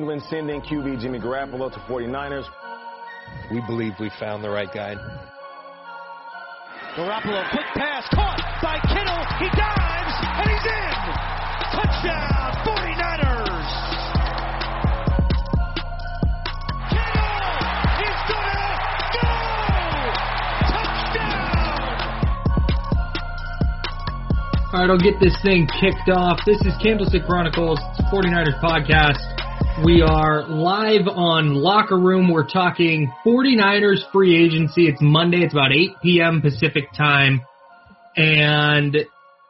England sending QB Jimmy Garoppolo to 49ers. We believe we found the right guy. Garoppolo, quick pass, caught by Kittle. He dives, and he's in. Touchdown, 49ers. Kittle, he's gonna go. Touchdown. All right, I'll get this thing kicked off. This is Candlestick Chronicles, it's 49ers podcast. We are live on Locker Room. We're talking 49ers free agency. It's Monday. It's about 8 p.m. Pacific time. And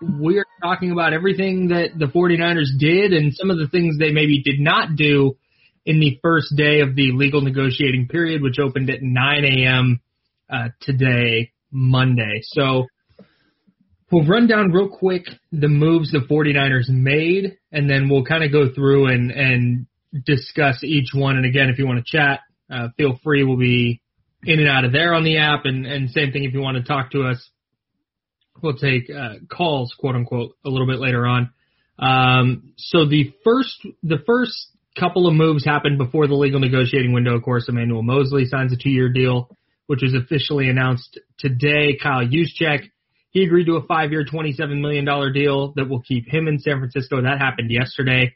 we're talking about everything that the 49ers did and some of the things they maybe did not do in the first day of the legal negotiating period, which opened at 9 a.m. Uh, today, Monday. So we'll run down real quick the moves the 49ers made, and then we'll kind of go through and, and discuss each one. And again, if you want to chat, uh, feel free. We'll be in and out of there on the app. And, and same thing if you want to talk to us, we'll take uh, calls, quote unquote, a little bit later on. Um, so the first, the first couple of moves happened before the legal negotiating window. Of course, Emmanuel Mosley signs a two-year deal, which was officially announced today. Kyle Juszczyk, he agreed to a five-year, $27 million deal that will keep him in San Francisco. That happened yesterday.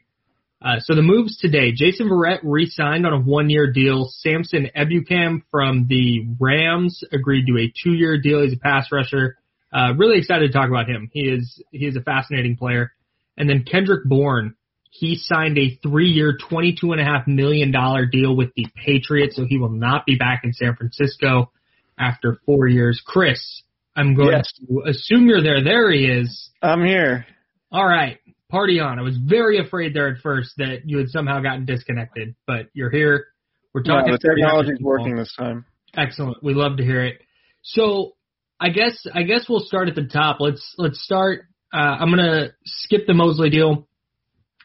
Uh, so the moves today, Jason Verrett re-signed on a one-year deal. Samson Ebukam from the Rams agreed to a two-year deal. He's a pass rusher. Uh, really excited to talk about him. He is, he is a fascinating player. And then Kendrick Bourne, he signed a three-year, $22.5 million deal with the Patriots, so he will not be back in San Francisco after four years. Chris, I'm going Yes. to assume you're there. There he is. I'm here. All right, party on. I was very afraid there at first that you had somehow gotten disconnected, but you're here. We're No, talking. the technology's working this time. Excellent. We love to hear it. So I guess I guess we'll start at the top. Let's let's start. Uh, I'm gonna skip the Mosley deal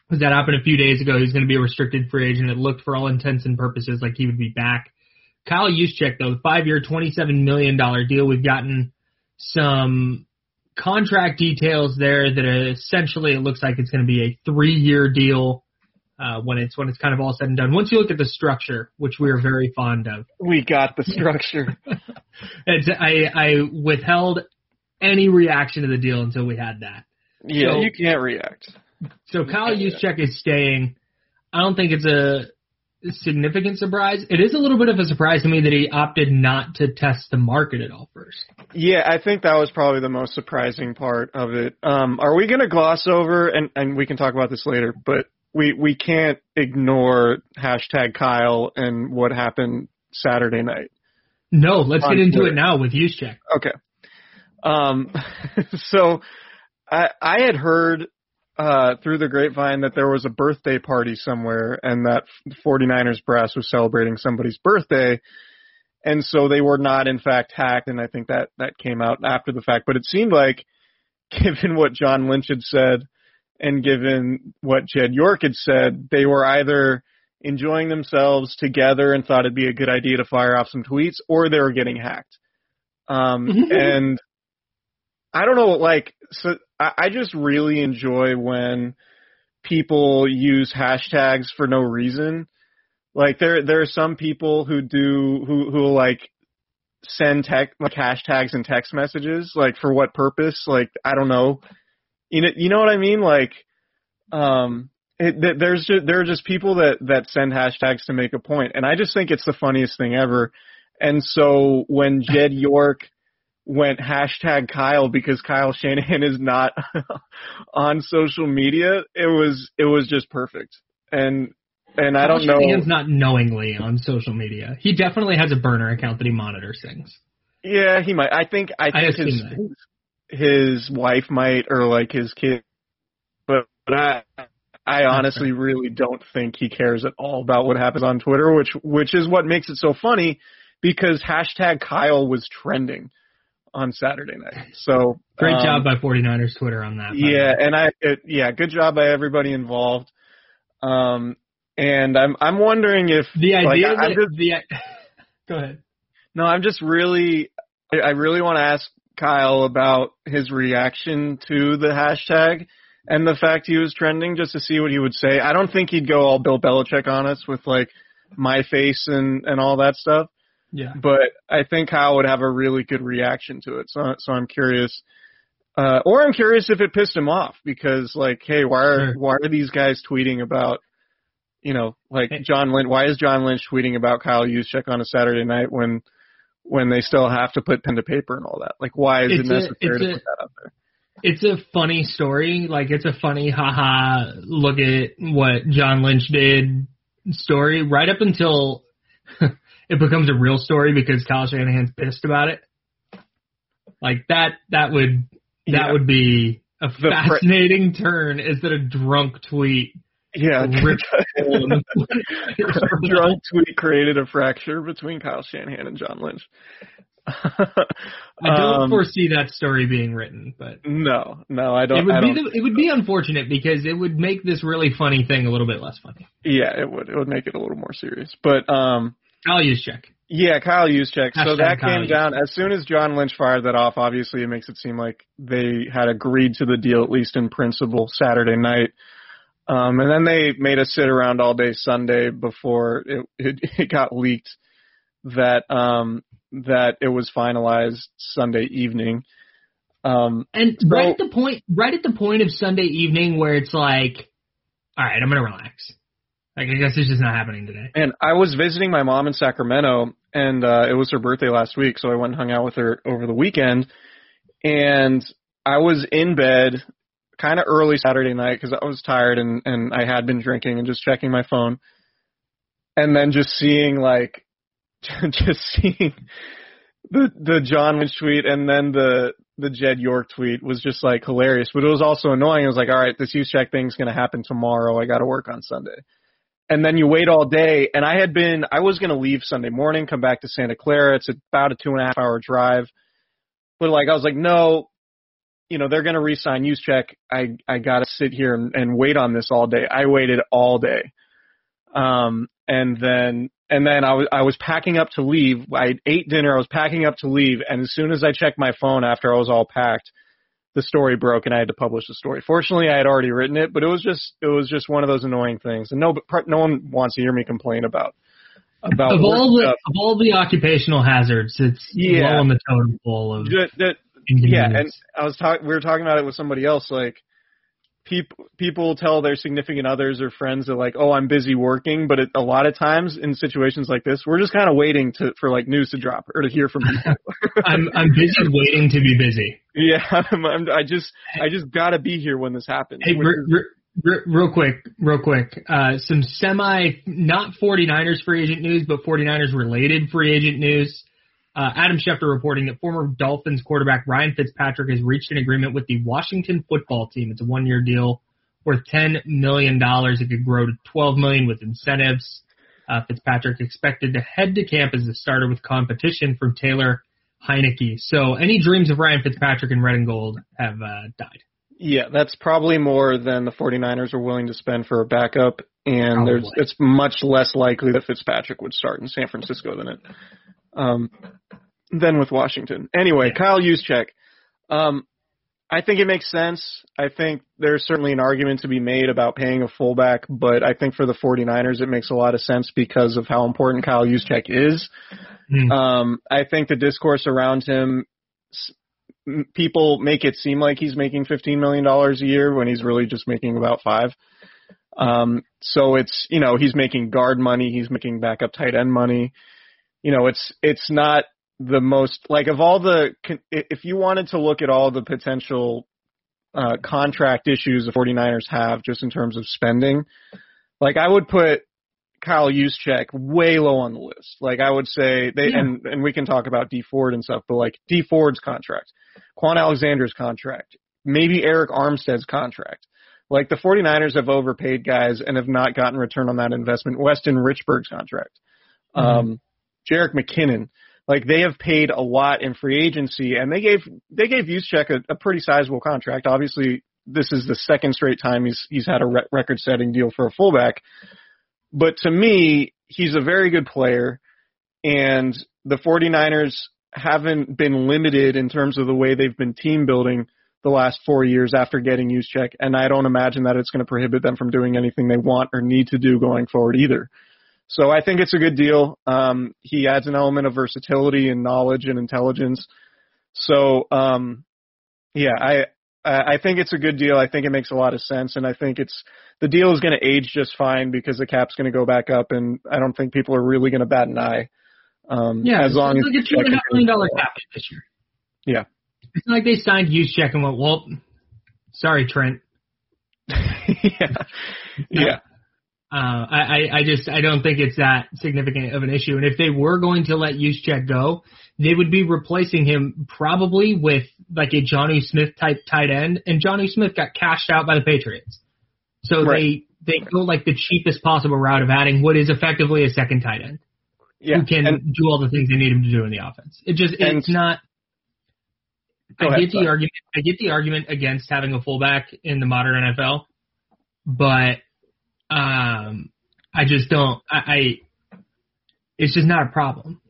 because that happened a few days ago. He's gonna be a restricted free agent. It looked for all intents and purposes like he would be back. Kyle Juszczyk though, the five-year, $27 million deal. We've gotten some contract details there that essentially it looks like it's going to be a three-year deal uh, when it's when it's kind of all said and done. Once you look at the structure, which we are very fond of, We got the structure. it's, I, I withheld any reaction to the deal until we had that. yeah, So- you can't react. So Kyle Juszczyk is staying. I don't think it's a significant surprise. It is a little bit of a surprise to me that he opted not to test the market at all first. Yeah, I think that was probably the most surprising part of it. Um, are we going to gloss over, and, and we can talk about this later, but we, we can't ignore hashtag Kyle and what happened Saturday night. No, let's get into Twitter. it now with Juszczyk. Okay. Um, so I I had heard uh, through the grapevine that there was a birthday party somewhere and that 49ers brass was celebrating somebody's birthday. And so they were not in fact hacked and I think that that came out after the fact, but it seemed like given what John Lynch had said and given what Jed York had said, they were either enjoying themselves together and thought it'd be a good idea to fire off some tweets or they were getting hacked. Um, and I don't know, like, so I, I just really enjoy when people use hashtags for no reason. Like there there are some people who do who who like send tech like hashtags and text messages like for what purpose? Like I don't know. You know you know what I mean? Like um it, there's just, there are just people that that send hashtags to make a point, and I just think it's the funniest thing ever. And so when Jed York went hashtag Kyle because Kyle Shanahan is not on social media, it was it was just perfect. And and I don't know. Shanahan's not knowingly on social media. He definitely has a burner account that he monitors things. Yeah, he might. I think I think I his, his his wife might or like his kid, but, but I I honestly really don't think he cares at all about what happens on Twitter, which which is what makes it so funny because hashtag Kyle was trending on Saturday night. So great um, job by 49ers Twitter on that. Yeah, and I it, yeah, good job by everybody involved. Um, and I'm I'm wondering if the idea like, that just, the go ahead. No, I'm just really I really want to ask Kyle about his reaction to the hashtag and the fact he was trending just to see what he would say. I don't think he'd go all Bill Belichick on us with like my face and and all that stuff. Yeah. But I think Kyle would have a really good reaction to it. So so I'm curious. Uh, or I'm curious if it pissed him off because like, hey, why are sure. why are these guys tweeting about, you know, like John Lynch? Why is John Lynch tweeting about Kyle Juszczyk on a Saturday night when when they still have to put pen to paper and all that? Like, why is it's it necessary a, to a, put that out there? It's a funny story. Like, it's a funny, haha, look at what John Lynch did story right up until it becomes a real story because Kyle Shanahan's pissed about it. Like that that would that yeah. would be a the fascinating turn is that a drunk tweet yeah, a drunk tweet created a fracture between Kyle Shanahan and John Lynch. I don't um, foresee that story being written, but no, no, I don't. It would I be. The, it would be unfortunate because it would make this really funny thing a little bit less funny. Yeah, it would. It would make it a little more serious. But um, Kyle Juszczyk. Yeah, Kyle Juszczyk. So that Kyle came down as soon as John Lynch fired that off. Obviously, it makes it seem like they had agreed to the deal, at least in principle, Saturday night. Um, and then they made us sit around all day Sunday before it, it, it got leaked that um, that it was finalized Sunday evening. Um, and so, right at the point, right at the point of Sunday evening where it's like, all right, I'm gonna relax. Like, I guess it's just not happening today. And I was visiting my mom in Sacramento, and uh, it was her birthday last week, so I went and hung out with her over the weekend. And I was in bed kind of early Saturday night because I was tired and and I had been drinking and just checking my phone, and then just seeing like just seeing the the John Lynch tweet and then the the Jed York tweet was just like hilarious, but it was also annoying. It was like, all right, this Juszczyk thing's gonna happen tomorrow. I got to work on Sunday, and then you wait all day. And I had been, I was gonna leave Sunday morning, come back to Santa Clara. It's about a two and a half hour drive, but like I was like, no, you know they're gonna re-sign Juszczyk. I I gotta sit here and, and wait on this all day. I waited all day, um, and then and then I was I was packing up to leave. I ate dinner. I was packing up to leave, and as soon as I checked my phone after I was all packed, the story broke, and I had to publish the story. Fortunately, I had already written it, but it was just it was just one of those annoying things, and no no one wants to hear me complain about about of all the stuff. of all the occupational hazards. It's yeah. low on the totem pole of yeah. And I was talking we were talking about it with somebody else, like people people tell their significant others or friends that like, oh, I'm busy working, but it, a lot of times in situations like this, we're just kind of waiting to for like news to drop or to hear from people. I'm I'm busy waiting to be busy. Yeah, I'm, I'm, i just I just gotta be here when this happens. Hey, re, re, re, real quick, real quick, uh, some semi not 49ers free agent news, but 49ers related free agent news. Uh, Adam Schefter reporting that former Dolphins quarterback Ryan Fitzpatrick has reached an agreement with the Washington football team. It's a one-year deal worth $10 million. It could grow to 12 million with incentives. Uh, Fitzpatrick expected to head to camp as a starter with competition from Taylor Heinicke. So any dreams of Ryan Fitzpatrick in red and gold have uh, died. Yeah, that's probably more than the 49ers are willing to spend for a backup, and there's it's much less likely that Fitzpatrick would start in San Francisco than it um, than with Washington. Anyway, Kyle Juszczyk. Um, I think it makes sense. I think there's certainly an argument to be made about paying a fullback, but I think for the 49ers it makes a lot of sense because of how important Kyle Juszczyk is. Mm. Um, I think the discourse around him, people make it seem like he's making $15 million a year when he's really just making about five. Um, so it's, you know, he's making guard money, he's making backup tight end money. You know, it's, it's not the most, like of all the, if you wanted to look at all the potential, uh, contract issues the 49ers have just in terms of spending, like I would put Kyle Juszczyk way low on the list. Like I would say they, Yeah. and, and we can talk about Dee Ford and stuff, but like Dee Ford's contract, Kwon Alexander's contract, maybe Arik Armstead's contract. Like the 49ers have overpaid guys and have not gotten return on that investment. Weston Richburg's contract. Um, Jerick McKinnon. Like they have paid a lot in free agency and they gave, they gave Juszczyk a, a pretty sizable contract. Obviously this is the second straight time he's, he's had a re- record setting deal for a fullback. But to me, he's a very good player and the 49ers haven't been limited in terms of the way they've been team building the last four years after getting Juszczyk, and I don't imagine that it's going to prohibit them from doing anything they want or need to do going forward either. So I think it's a good deal. Um, he adds an element of versatility and knowledge and intelligence. So um, yeah, I I think it's a good deal. I think it makes a lot of sense, and I think it's the deal is going to age just fine because the cap's going to go back up, and I don't think people are really going to bat an eye. Um, Yeah, as long it's as like a two and a half million dollar cap this year. Yeah. It's like they signed Juszczyk and went, well, sorry, Trent. yeah, yeah. Uh, I, I, I just, I don't think it's that significant of an issue. And if they were going to let Juszczyk go, they would be replacing him probably with like a Johnny Smith type tight end. And Johnny Smith got cashed out by the Patriots. So Right. they, they go like the cheapest possible route of adding what is effectively a second tight end Yeah, who can and do all the things they need him to do in the offense. It just, And- it's not, I ahead, get the sorry. argument. I get the argument against having a fullback in the modern NFL, but um, I just don't. I, I it's just not a problem.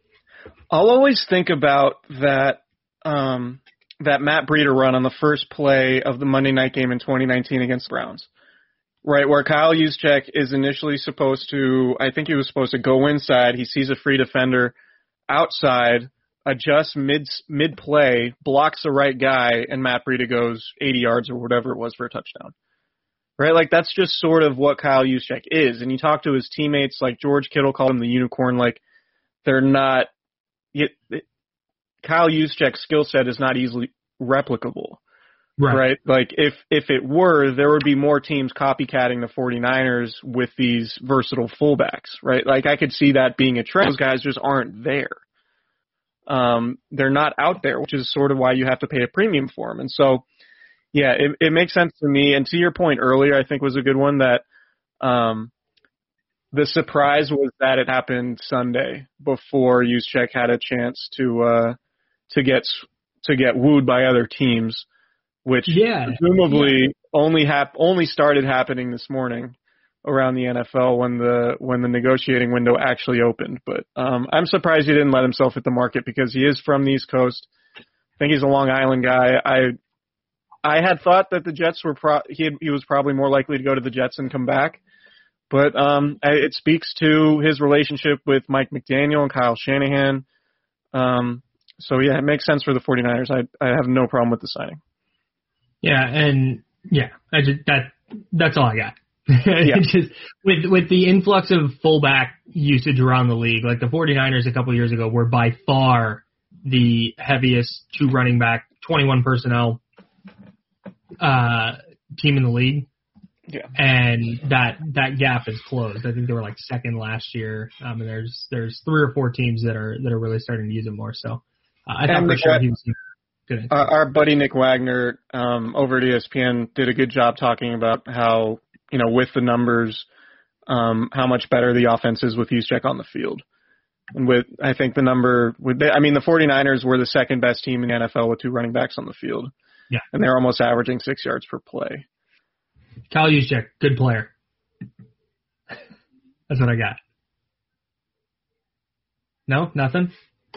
I'll always think about that um, that Matt Breida run on the first play of the Monday night game in 2019 against the Browns, right where Kyle Juszczyk is initially supposed to. I think he was supposed to go inside. He sees a free defender outside, adjusts mid mid play, blocks the right guy, and Matt Breida goes 80 yards or whatever it was for a touchdown. Right, like that's just sort of what Kyle Juszczyk is. And you talk to his teammates, like George Kittle called him the unicorn. Like they're not. It, it, Kyle Juszczyk's skill set is not easily replicable right? right? Like if if it were, there would be more teams copycatting the 49ers with these versatile fullbacks, right? Like I could see that being a trend. Those guys just aren't there. Um, they're not out there, which is sort of why you have to pay a premium for them. And so, yeah, it, it makes sense to me. And to your point earlier, I think was a good one that um, the surprise was that it happened Sunday before Juszczyk had a chance to uh, to get to get wooed by other teams which Yeah. presumably only hap- only started happening this morning around the NFL when the when the negotiating window actually opened. But um, I'm surprised he didn't let himself hit the market because he is from the East Coast. I think he's a Long Island guy. I I had thought that the Jets were pro- he had, he was probably more likely to go to the Jets and come back. But um, it speaks to his relationship with Mike McDaniel and Kyle Shanahan. Um, so yeah, it makes sense for the 49ers. I I have no problem with the signing. Yeah, and yeah, I just that that's all I got. It's just with with the influx of fullback usage around the league, like the 49ers a couple years ago were by far the heaviest two running back, 21 personnel uh team in the league. Yeah. And that that gap is closed. I think they were like second last year. Um, and there's there's three or four teams that are that are really starting to use it more. So uh, I thought for sure he was good. Our, our buddy Nick Wagoner um, over at ESPN did a good job talking about how you know with the numbers, um, how much better the offense is with Juszczyk on the field. And with I think the number with the, I mean the 49ers were the second best team in the NFL with two running backs on the field. Yeah. And they're almost averaging six yards per play. Kyle Juszczyk, good player. That's what I got. No, nothing.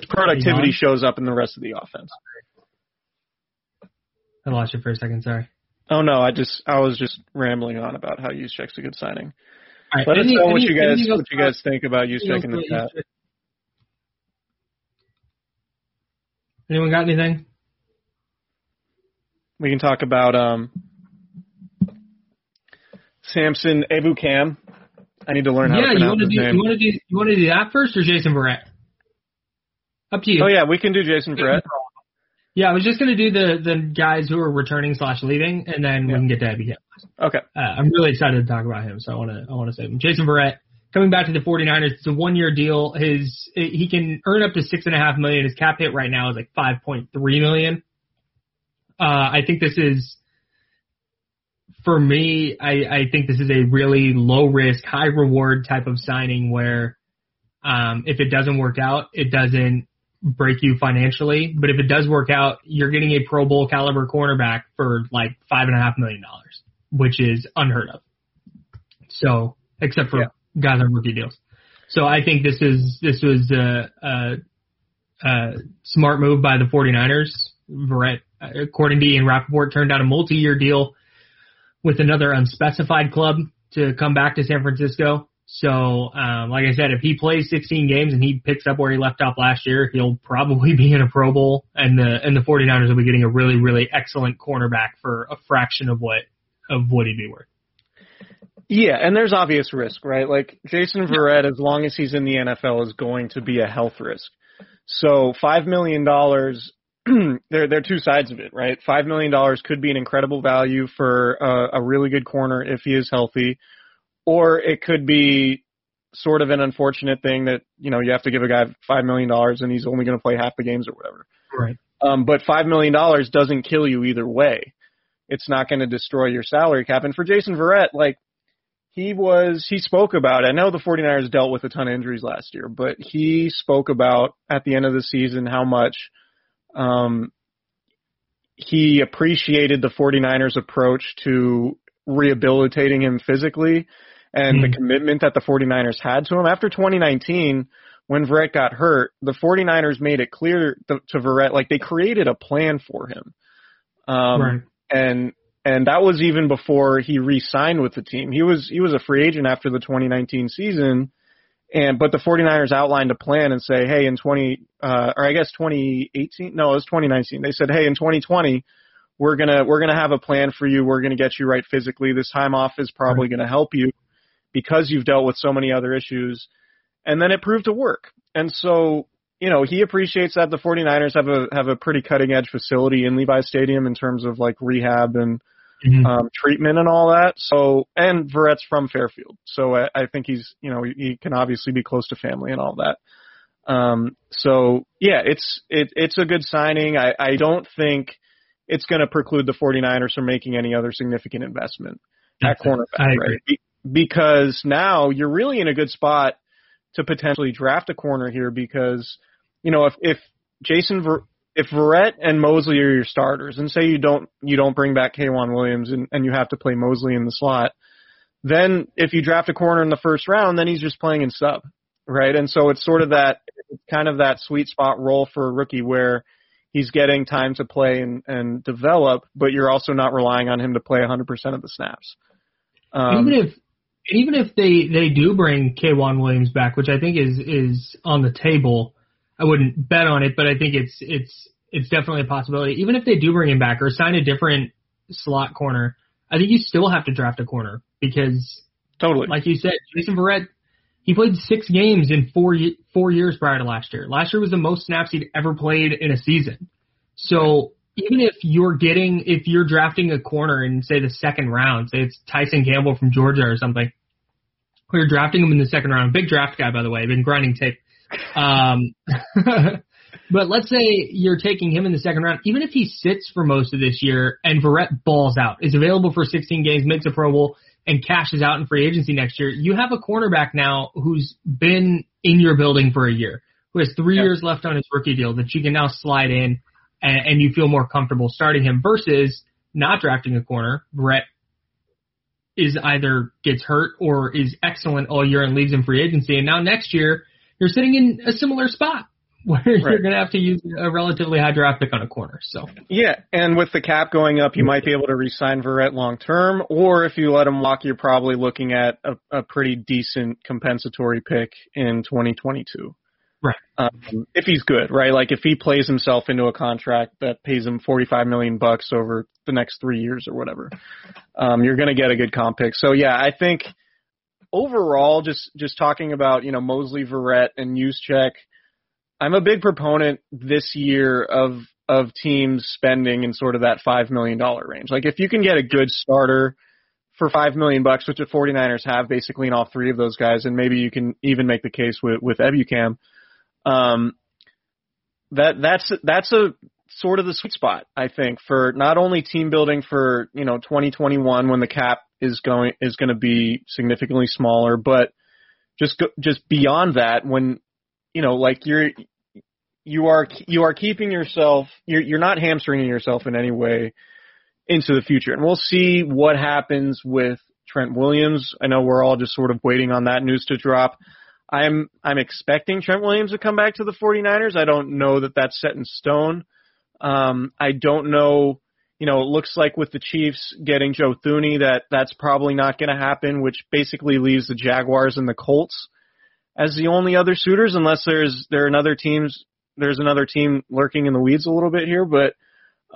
Productivity shows up in the rest of the offense. I lost you for a second. Sorry. Oh no, I just I was just rambling on about how Juszczyk's a good signing. All right. Let us any- know what you guys what you guys think about Juszczyk in the chat. Anyone got anything? We can talk about um Samson Ebukam. I need to learn how yeah, to you pronounce to his do name. you want to do you want to do that first or Jason Verrett? Up to you. Oh yeah, we can do Jason Verrett. Yeah, I was just gonna do the the guys who are returning slash leaving, and then we can get to Cam. Okay. Uh, I'm really excited to talk about him, so I want to I want to say him. Jason Verrett coming back to the 49ers. It's a one year deal. His he can earn up to six and a half million. His cap hit right now is like 5.3 million. Uh, I think this is for me. I I think this is a really low risk, high reward type of signing where um, if it doesn't work out, it doesn't break you financially. But if it does work out, you're getting a Pro Bowl caliber cornerback for like five and a half million dollars, which is unheard of. So, except for Yeah. guys on rookie deals. So I think this is this was a, a, a smart move by the 49ers. Verrett, according to Ian Rapoport, turned down a multi-year deal with another unspecified club to come back to San Francisco. So, um, like I said, if he plays 16 games and he picks up where he left off last year, he'll probably be in a Pro Bowl, and the and the 49ers will be getting a really really excellent cornerback for a fraction of what of what he'd be worth. Yeah, and there's obvious risk, right? Like Jason Verrett, as long as he's in the NFL, is going to be a health risk. So five million dollars, there there are two sides of it, right? Five million dollars could be an incredible value for a, a really good corner if he is healthy, or it could be sort of an unfortunate thing that you know you have to give a guy five million dollars and he's only going to play half the games or whatever. Right. Um, but five million dollars doesn't kill you either way. It's not going to destroy your salary cap. And for Jason Verrett, like he was, he spoke about. I know the 49ers dealt with a ton of injuries last year, but he spoke about at the end of the season how much um, he appreciated the 49ers approach to rehabilitating him physically and the Mhm. commitment that the 49ers had to him after 2019 when Verrett got hurt, the 49ers made it clear to, to Verrett, like they created a plan for him. Um, right. and and that was even before he re-signed with the team. He was he was a free agent after the 2019 season, and but the 49ers outlined a plan and say, hey, in 20 uh, or I guess 2018, no, it was 2019. They said, hey, in 2020, we're gonna we're gonna have a plan for you. We're gonna get you right physically. This time off is probably gonna help you because you've dealt with so many other issues. And then it proved to work. And so you know, he appreciates that the 49ers have a have a pretty cutting edge facility in Levi Stadium in terms of like rehab and Mhm. um, treatment and all that. So, and Verrett's from Fairfield, so I, I think he's, you know, he, he can obviously be close to family and all that. Um, so yeah, it's it, it's a good signing. I, I don't think it's going to preclude the 49ers from making any other significant investment at That's. I cornerback, agree. right? Be- because now you're really in a good spot to potentially draft a corner here because, you know, if if Jason Ver, if Verrett and Mosley are your starters, and say you don't you don't bring back K'Waun Williams and, and you have to play Mosley in the slot, then if you draft a corner in the first round, then he's just playing in sub, right? And so it's sort of that it's kind of that sweet spot role for a rookie where he's getting time to play and, and develop, but you're also not relying on him to play 100% of the snaps. Um, even if even if they they do bring K'Waun Williams back, which I think is is on the table, I wouldn't bet on it, but I think it's it's it's definitely a possibility. Even if they do bring him back or sign a different slot corner, I think you still have to draft a corner because, totally. like you said, Jason Verrett, he played six games in four four years prior to last year. Last year was the most snaps he'd ever played in a season. So even if you're getting, if you're drafting a corner in say the second round, say it's Tyson Campbell from Georgia or something, or you're drafting him in the second round, big draft guy by the way, been grinding tape. Um, but let's say you're taking him in the second round, even if he sits for most of this year and Verrett balls out, is available for 16 games, makes a Pro Bowl, and cashes out in free agency next year, you have a cornerback now who's been in your building for a year, who has three Yep. years left on his rookie deal that you can now slide in and, and you feel more comfortable starting him versus not drafting a corner. Brett is either gets hurt or is excellent all year and leaves in free agency. And now next year, you're sitting in a similar spot where you're going to have to use a relatively high draft pick on a corner. So Yeah, and with the cap going up, you might be able to re-sign Verrett long term, or if you let him walk, you're probably looking at a, a pretty decent compensatory pick in 2022. Right. Um, if he's good, right? Like if he plays himself into a contract that pays him 45 million bucks over the next three years or whatever, um, you're going to get a good comp pick. So yeah, I think overall, just just talking about you know Mosley, Verrett, and Juszczyk, I'm a big proponent this year of of teams spending in sort of that five million dollar range. Like if you can get a good starter for five million bucks, which the 49ers have basically in all three of those guys, and maybe you can even make the case with with Ebukam. Um, that that's that's a sort of the sweet spot, I think, for not only team building for you know 2021 when the cap is going is going to be significantly smaller, but just go, just beyond that when you know like you're you are you are keeping yourself you're you're not hamstringing yourself in any way into the future, and we'll see what happens with Trent Williams. I know we're all just sort of waiting on that news to drop. I'm I'm expecting Trent Williams to come back to the 49ers. I don't know that that's set in stone. Um, I don't know. You know, it looks like with the Chiefs getting Joe Thuney that that's probably not going to happen, which basically leaves the Jaguars and the Colts as the only other suitors, unless there's there are another teams there's another team lurking in the weeds a little bit here. But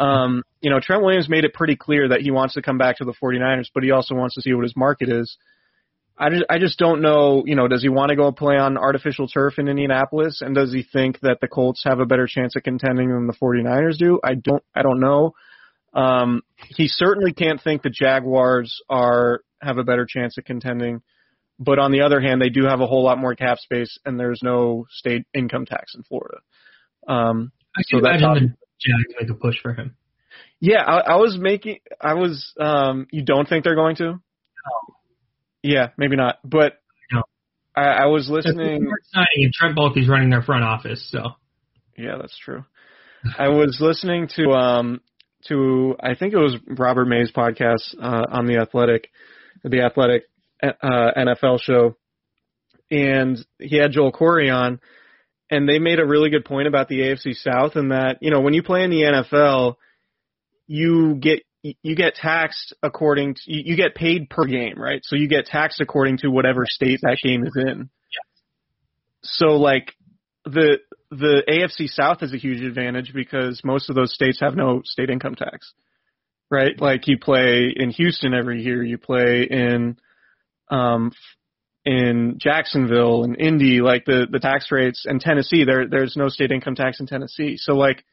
um, you know, Trent Williams made it pretty clear that he wants to come back to the 49ers, but he also wants to see what his market is. I just, I just don't know, you know, does he want to go play on artificial turf in Indianapolis and does he think that the Colts have a better chance of contending than the 49ers do? I don't I don't know. Um he certainly can't think the Jaguars are have a better chance of contending. But on the other hand, they do have a whole lot more cap space and there's no state income tax in Florida. Um I So can that's imagine the Jags make a push for him. yeah, I, I was making. I was. Um, you don't think they're going to? No. Yeah, maybe not. But No. I, I was listening. signing, and Trent Baalke's running their front office, so Yeah, that's true. I was listening to um to I think it was Robert Mays' podcast uh, on the Athletic, the Athletic uh, NFL show, and he had Joel Corry on, and they made a really good point about the AFC South and that you know when you play in the NFL, you get you get taxed according to you you get paid per game, right? So you get taxed according to whatever state that game is in. So like the the AFC South has a huge advantage because most of those states have no state income tax. Right? Like you play in Houston every year, you play in um in Jacksonville and Indy, like the the tax rates and Tennessee, there there's no state income tax in Tennessee. So like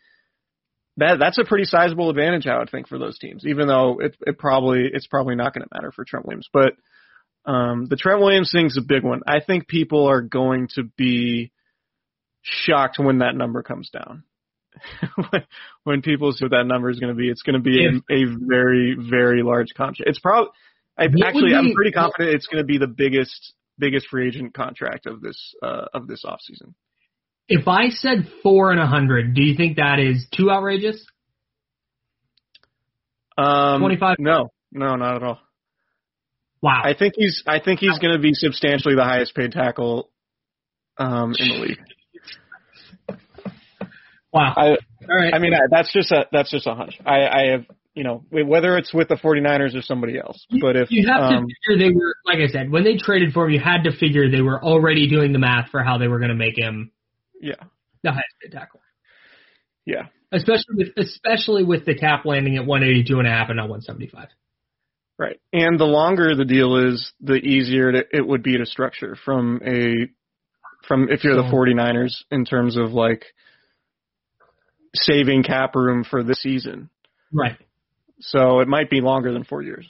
that that's a pretty sizable advantage I would think for those teams, even though it it probably it's probably not going to matter for Trent Williams. But um the Trent Williams thing's a big one. I think people are going to be shocked when that number comes down. when, people see what that number is going to be, it's going to be a, a very, very large contract. It's probably, I, What would actually, I'm pretty confident it's going to be the biggest, biggest free agent contract of this, uh, of this offseason. if I said four and a hundred, do you think that is too outrageous? Um, 25? No, no, not at all. Wow. I think he's, I think he's going to be substantially the highest paid tackle, um, in the league. Wow. I, All right. I mean, I- that's just a, that's just a hunch. I, I have, you know, whether it's with the 49ers or somebody else, but if, you have um, to figure they were, like I said, when they traded for him, you had to figure they were already doing the math for how they were going to make him yeah, the highest paid tackle. yeah. Especially with, especially with the cap landing at 182 and a half and not 175. Right. And the longer the deal is, the easier to, it would be to structure from a from if you're the So- 49ers in terms of like saving cap room for this season. Right. So it might be longer than 4 years.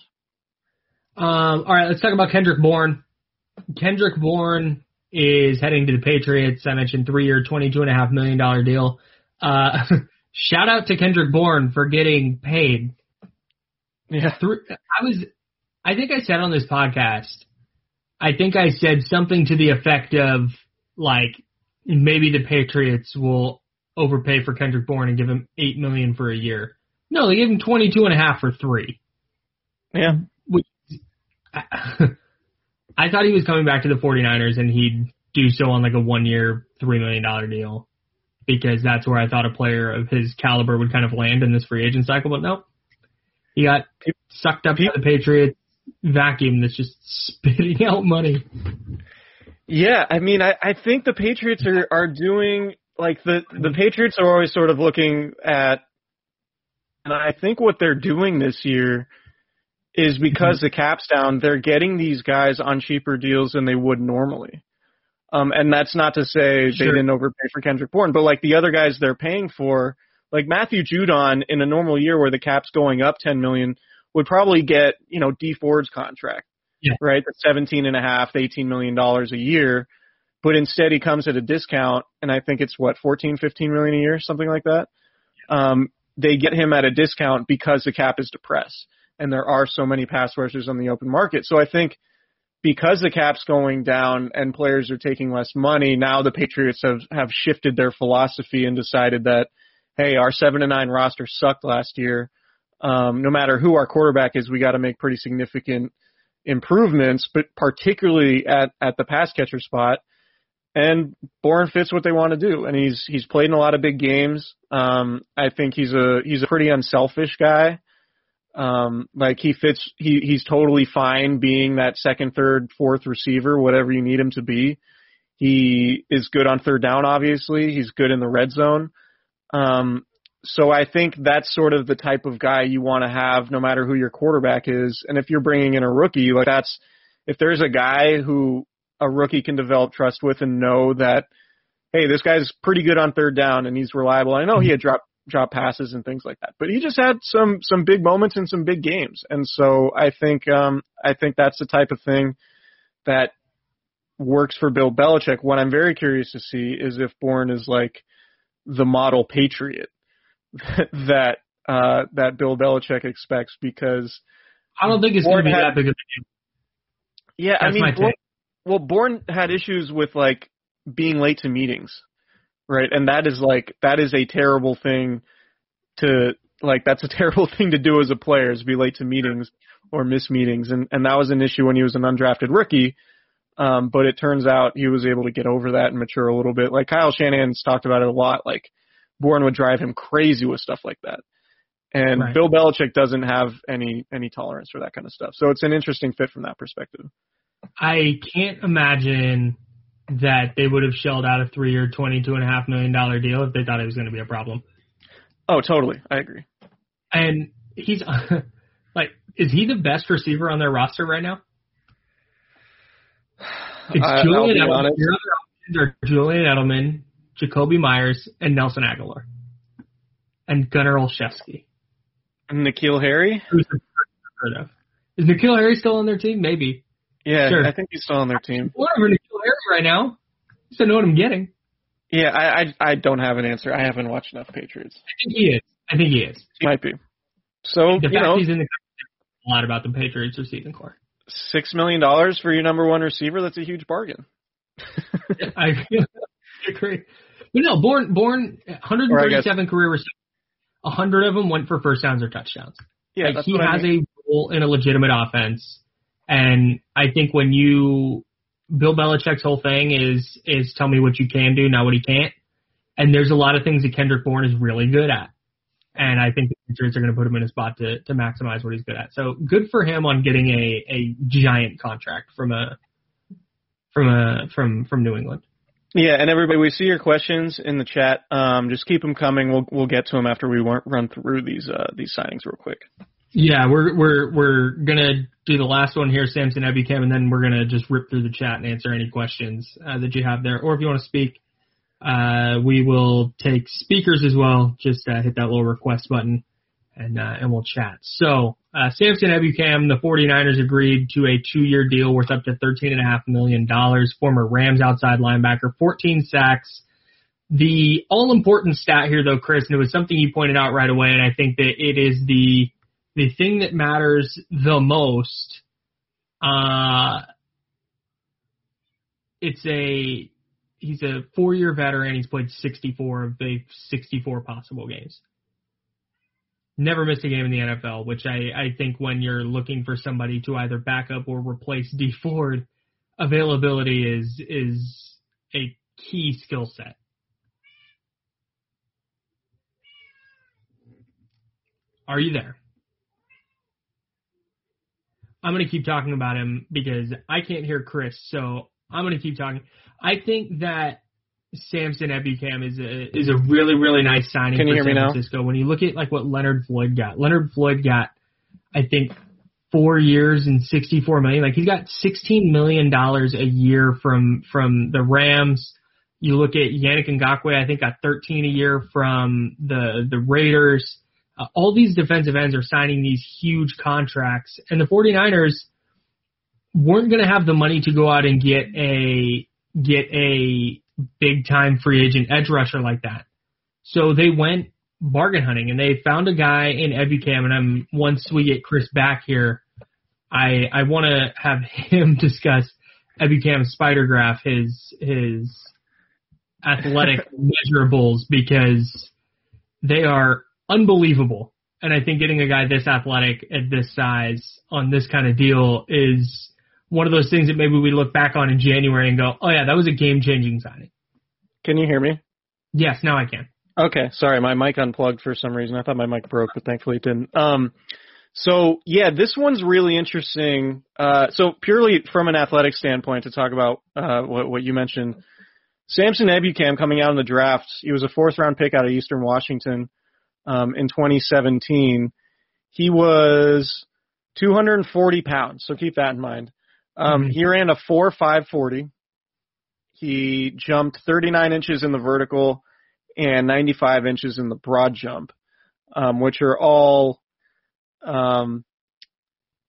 Um, all right, let's talk about Kendrick Bourne. Kendrick Bourne is heading to the Patriots. I mentioned three-year, twenty-two and a half million dollar deal. Uh, shout out to Kendrick Bourne for getting paid. Yeah. I was, I think I said on this podcast, I think I said something to the effect of like maybe the Patriots will overpay for Kendrick Bourne and give him eight million for a year. No, they gave him twenty-two and a half for three. Yeah. I, I thought he was coming back to the 49ers and he'd do so on like a one year, $3 million deal. because that's where I thought a player of his caliber would kind of land in this free agent cycle. But no, he got sucked up by the Patriots vacuum that's just spitting out money. Yeah, I mean, I, I think the Patriots are are doing like the the Patriots are always sort of looking at, and I think what they're doing this year is because the cap's down, they're getting these guys on cheaper deals than they would normally. Um, and that's not to say Sure. they didn't overpay for Kendrick Bourne, but like the other guys they're paying for, like Matthew Judon in a normal year where the cap's going up 10 million would probably get, you know, Dee Ford's contract. Yeah. Right? That's 17 and a half, 18 million dollars a year. But instead he comes at a discount and I think it's what, 14, 15 million a year, something like that. Um, they get him at a discount because the cap is depressed and there are so many pass rushers on the open market. So I think because the cap's going down and players are taking less money, now the Patriots have, have shifted their philosophy and decided that, hey, our seven to nine roster sucked last year. Um, no matter who our quarterback is, we got to make pretty significant improvements, but particularly at, at the pass catcher spot. And Bourne fits what they want to do, and he's he's played in a lot of big games. Um, I think he's a he's a pretty unselfish guy. Um, like he fits, he he's totally fine being that second, third, fourth receiver, whatever you need him to be. He is good on third down, obviously. He's good in the red zone. Um, so I think that's sort of the type of guy you want to have, no matter who your quarterback is. And if you're bringing in a rookie, like that's if there's a guy who a rookie can develop trust with and know that, hey, this guy's pretty good on third down and he's reliable. I know he had drop drop passes and things like that, but he just had some some big moments in some big games. And so I think um I think that's the type of thing that works for Bill Belichick. What I'm very curious to see is if Bourne is like the model patriot that uh that Bill Belichick expects because I don't think it's going to be had- that big of a deal. yeah, I mean Bourne. Well Bourne had issues with like being late to meetings. Right? And that is like that is a terrible thing to like that's a terrible thing to do as a player is be late to meetings or miss meetings and and that was an issue when he was an undrafted rookie. Um, but it turns out he was able to get over that and mature a little bit. Like Kyle Shanahan's talked about it a lot. Like Bourne would drive him crazy with stuff like that. And Right. Bill Belichick doesn't have any any tolerance for that kind of stuff. So it's an interesting fit from that perspective. I can't imagine that they would have shelled out a and a half million dollar deal if they thought it was going to be a problem. Oh, totally. I agree. And he's like, is he the best receiver on their roster right now? It's I- Julian Edelman. Your other options are Julian Edelman, Jakobi Meyers, and Nelson Agholor, and Gunnar Olszewski. And N'Keal Harry? Who's the heard of? Is N'Keal Harry still on their team? Maybe. Yeah, Sure. I think he's still on their team. Whatever, N'Keal Harry right now. Just don't know what I'm getting. Yeah, I, I I don't have an answer. I haven't watched enough Patriots. I think he is. I think he is. He might be. So The you fact know, he's in the a lot about the Patriots receiving core. six million dollars for your number one receiver—that's a huge bargain. I agree. But no, Bourne Bourne 137 career receivers. 100 of them went for first downs or touchdowns. Yeah, like that's he what I has mean. a role in a legitimate offense, and I think when you Bill Belichick's whole thing is is tell me what you can do, not what he can't. And there's a lot of things that Kendrick Bourne is really good at. And I think the Patriots are going to put him in a spot to, to maximize what he's good at. So good for him on getting a, a giant contract from a from a from from New England. Yeah, and everybody, we see your questions in the chat. Um, just keep them coming. We'll we'll get to them after we run through these uh, these signings real quick. Yeah, we're we're we're gonna do the last one here, Samson Ebukam, and then we're gonna just rip through the chat and answer any questions uh, that you have there. Or if you want to speak, uh, we will take speakers as well. Just uh, hit that little request button, and uh, and we'll chat. So uh, Samson Ebukam, the 49ers agreed to a two-year deal worth up to thirteen and a half million dollars. Former Rams outside linebacker, 14 sacks. The all-important stat here, though, Chris, and it was something you pointed out right away, and I think that it is the the thing that matters the most, uh, it's a he's a four year veteran. He's played 64 of the 64 possible games. Never missed a game in the NFL, which I, I think when you're looking for somebody to either back up or replace Dee Ford, availability is is a key skill set. Are you there? I'm going to keep talking about him because I can't hear Chris, so I'm going to keep talking. I think that Samson Ebukam is a is a really really nice signing Can for San now? Francisco. When you look at like what Leonard Floyd got, Leonard Floyd got, I think four years and 64 million. Like he's got 16 million dollars a year from from the Rams. You look at Yannick Ngakoue, I think got 13 a year from the the Raiders. Uh, all these defensive ends are signing these huge contracts, and the 49ers weren't going to have the money to go out and get a get a big time free agent edge rusher like that. So they went bargain hunting and they found a guy in Ebukam and I'm once we get Chris back here, I I want to have him discuss Ebukam's spider graph, his his athletic measurables because they are unbelievable. And I think getting a guy this athletic at this size on this kind of deal is one of those things that maybe we look back on in January and go, oh yeah, that was a game changing signing. Can you hear me? Yes, now I can. Okay, sorry, my mic unplugged for some reason. I thought my mic broke, but thankfully it didn't. Um, so yeah, this one's really interesting. Uh, so purely from an athletic standpoint, to talk about uh, what, what you mentioned, Samson Ebukam coming out in the draft, he was a fourth round pick out of Eastern Washington um, in 2017. He was 240 pounds, so keep that in mind. Um, Mhm. He ran a four five forty. He jumped 39 inches in the vertical and 95 inches in the broad jump, um, which are all um,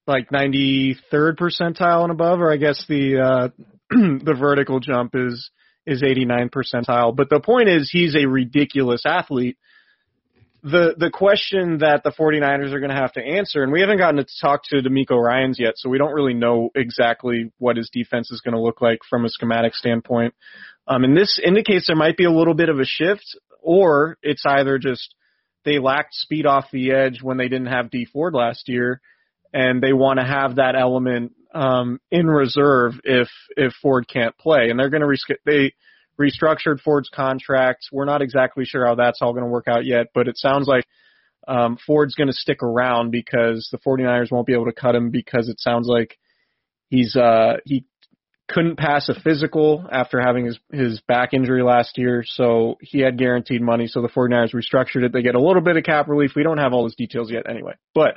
like 93rd percentile and above, or I guess the uh, the vertical jump is is 89 percentile. But the point is, he's a ridiculous athlete. The the question that the 49ers are going to have to answer, and we haven't gotten to talk to DeMeco Ryans yet, so we don't really know exactly what his defense is going to look like from a schematic standpoint. Um, and this indicates there might be a little bit of a shift, or it's either just they lacked speed off the edge when they didn't have Dee Ford last year, and they want to have that element um, in reserve if if Ford can't play, and they're going to res- they restructured Ford's contract. We're not exactly sure how that's all going to work out yet, but it sounds like um, Ford's going to stick around because the 49ers won't be able to cut him because it sounds like he's uh, he couldn't pass a physical after having his his back injury last year, so he had guaranteed money. So the 49ers restructured it. They get a little bit of cap relief. We don't have all those details yet anyway, but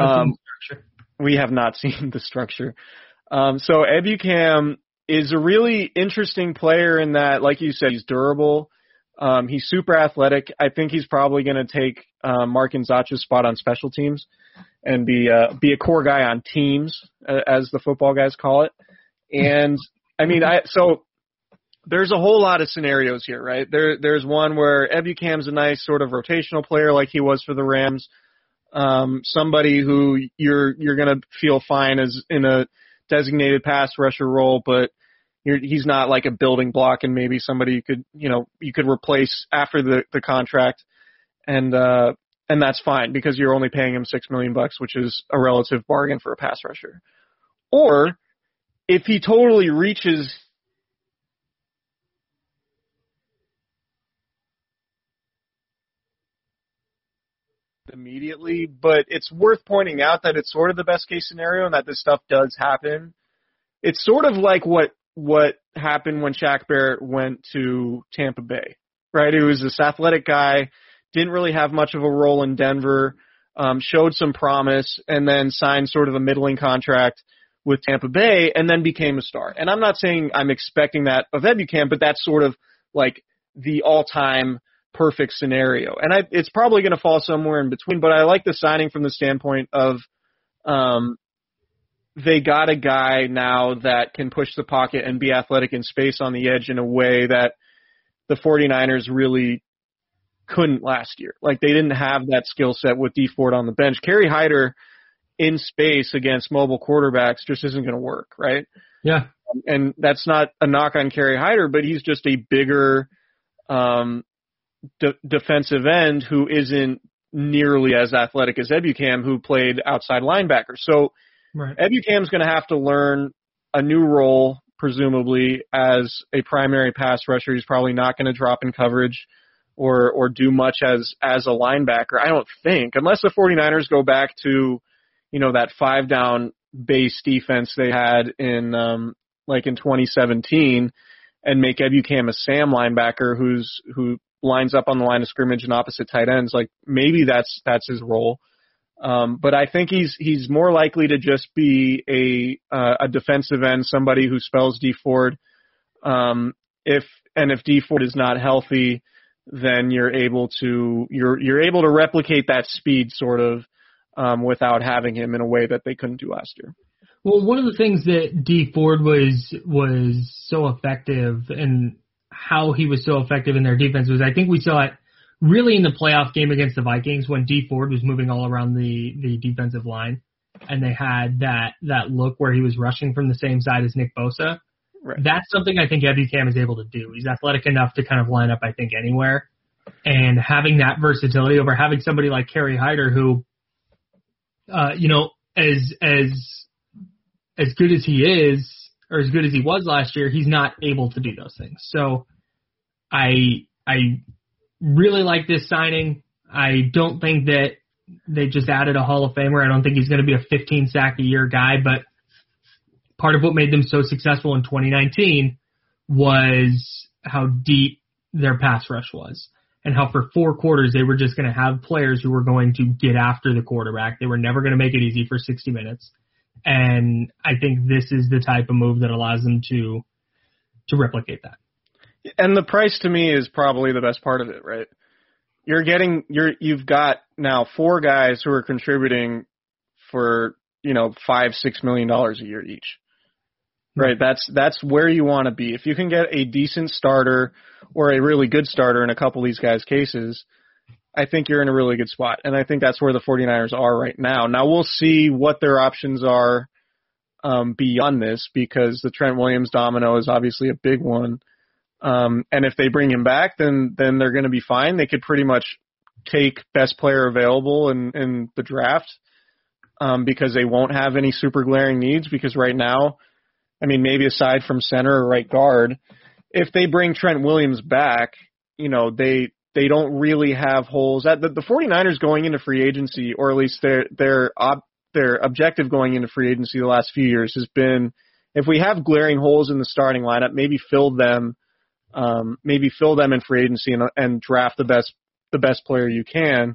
Um, we have not seen the structure. Um, so Ebukam is a really interesting player in that, like you said, he's durable. Um, he's super athletic. I think he's probably going to take uh, Mark Nzeocha's spot on special teams and be uh, be a core guy on teams, uh, as the football guys call it. And I mean, I so there's a whole lot of scenarios here, right? There there's one where Ebukam's a nice sort of rotational player, like he was for the Rams um, somebody who you're you're gonna feel fine as in a designated pass rusher role, but you're, he's not like a building block, and maybe somebody you could you know you could replace after the the contract, and uh, and that's fine because you're only paying him six million bucks, which is a relative bargain for a pass rusher. Or if he totally reaches immediately, but it's worth pointing out that it's sort of the best case scenario and that this stuff does happen. It's sort of like what what happened when Shaq Barrett went to Tampa Bay, right? He was this athletic guy, didn't really have much of a role in Denver, um, showed some promise, and then signed sort of a middling contract with Tampa Bay, and then became a star. And I'm not saying I'm expecting that of Ebukam, but that's sort of like the all-time perfect scenario. And I, it's probably going to fall somewhere in between, but I like the signing from the standpoint of, um, they got a guy now that can push the pocket and be athletic in space on the edge in a way that the 49ers really couldn't last year. Like they didn't have that skill set with Dee Ford on the bench. Kerry Hyder in space against mobile quarterbacks just isn't going to work, right? Yeah. and that's not a knock on Kerry Hyder, but he's just a bigger um, de- defensive end who isn't nearly as athletic as Ebukam, who played outside linebacker. So Right. Ebukam's going to have to learn a new role, presumably as a primary pass rusher. He's probably not going to drop in coverage or or do much as as a linebacker. I don't think unless the 49ers go back to you know that five down base defense they had in um like in 2017 and make Ebukam a Sam linebacker who's who lines up on the line of scrimmage and opposite tight ends like maybe that's that's his role um, but I think he's he's more likely to just be a uh, a defensive end, somebody who spells Dee Ford. Um, if and if Dee Ford is not healthy, then you're able to you're you're able to replicate that speed sort of um, without having him in a way that they couldn't do last year. Well, one of the things that Dee Ford was was so effective and how he was so effective in their defense was I think we saw it really in the playoff game against the Vikings when Dee Ford was moving all around the the defensive line and they had that that look where he was rushing from the same side as Nick Bosa. Right. That's something I think Ebukam is able to do. He's athletic enough to kind of line up, I think, anywhere. And having that versatility over having somebody like Kerry Hyder who, uh, you know, as as as good as he is, or as good as he was last year, he's not able to do those things. So I I really like this signing. I don't think that they just added a Hall of Famer. I don't think he's going to be a 15 sack a year guy, but part of what made them so successful in 2019 was how deep their pass rush was and how for four quarters they were just going to have players who were going to get after the quarterback. They were never going to make it easy for 60 minutes. And I think this is the type of move that allows them to to replicate that. And the price to me is probably the best part of it, right? You're getting you're you've got now four guys who are contributing for, you know, five, six million dollars a year each. Right. That's that's where you want to be. If you can get a decent starter or a really good starter in a couple of these guys' cases, I think you're in a really good spot. And I think that's where the 49ers are right now. Now we'll see what their options are um, beyond this because the Trent Williams domino is obviously a big one. Um, and if they bring him back, then then they're going to be fine. They could pretty much take best player available in in the draft um, because they won't have any super glaring needs. Because right now, I mean, maybe aside from center or right guard, if they bring Trent Williams back, you know they they don't really have holes. That the, the 49ers going into free agency, or at least their their ob, their objective going into free agency the last few years has been if we have glaring holes in the starting lineup, maybe fill them um, maybe fill them in free agency and, and draft the best the best player you can.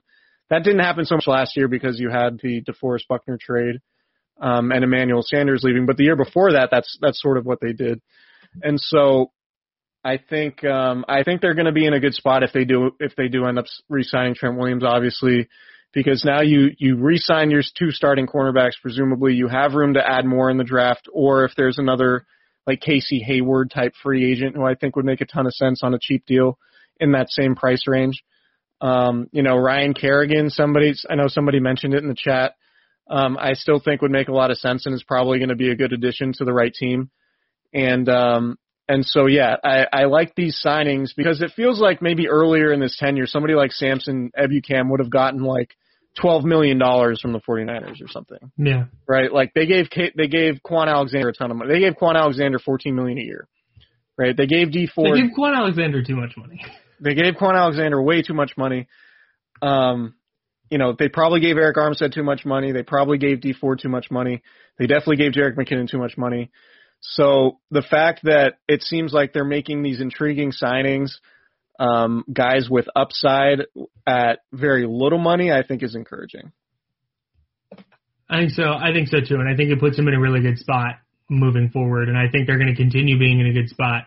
That didn't happen so much last year because you had the DeForest Buckner trade um, and Emmanuel Sanders leaving. But the year before that, that's that's sort of what they did. And so I think um, I think they're going to be in a good spot if they do if they do end up re-signing Trent Williams, obviously, because now you you re-sign your two starting cornerbacks. Presumably, you have room to add more in the draft, or if there's another like Casey Hayward type free agent who I think would make a ton of sense on a cheap deal in that same price range. Um, you know, Ryan Kerrigan, somebody, I know somebody mentioned it in the chat. Um, I still think would make a lot of sense and is probably going to be a good addition to the right team. And, um, and so, yeah, I, I like these signings because it feels like maybe earlier in this tenure, somebody like Samson Ebukam would have gotten like twelve million dollars from the 49ers or something. Yeah. Right? Like they gave they gave Kwon Alexander a ton of money. They gave Kwon Alexander fourteen million a year. Right? They gave Dee Ford. They gave Kwon Alexander too much money. They gave Kwon Alexander way too much money. Um, you know, they probably gave Arik Armstead too much money. They probably gave Dee Ford too much money. They definitely gave Jerick McKinnon too much money. So the fact that it seems like they're making these intriguing signings um, guys with upside at very little money, I think is encouraging. I think so. I think so too, and I think it puts them in a really good spot moving forward. And I think they're going to continue being in a good spot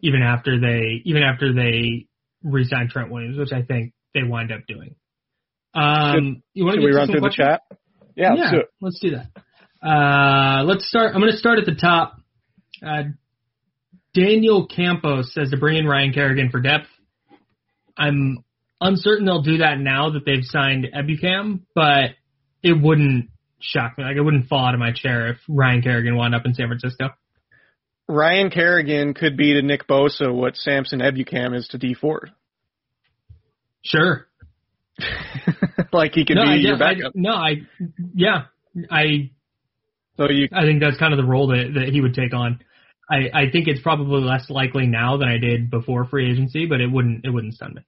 even after they even after they resign Trent Williams, which I think they wind up doing. Um, you want to we run through questions? the chat? Yeah, yeah, let's do it. let's do that. Uh, let's start. I'm going to start at the top. Uh, Daniel Campos says to bring in Ryan Kerrigan for depth. I'm uncertain they'll do that now that they've signed Ebukam, but it wouldn't shock me. Like it wouldn't fall out of my chair if Ryan Kerrigan wound up in San Francisco. Ryan Kerrigan could be to Nick Bosa what Samson Ebukam is to Dee Ford. Sure. like he could no, be I, your I, backup. no, I, yeah, I, so you, I think that's kind of the role that, that he would take on. I, I think it's probably less likely now than I did before free agency, but it wouldn't, it wouldn't stun me.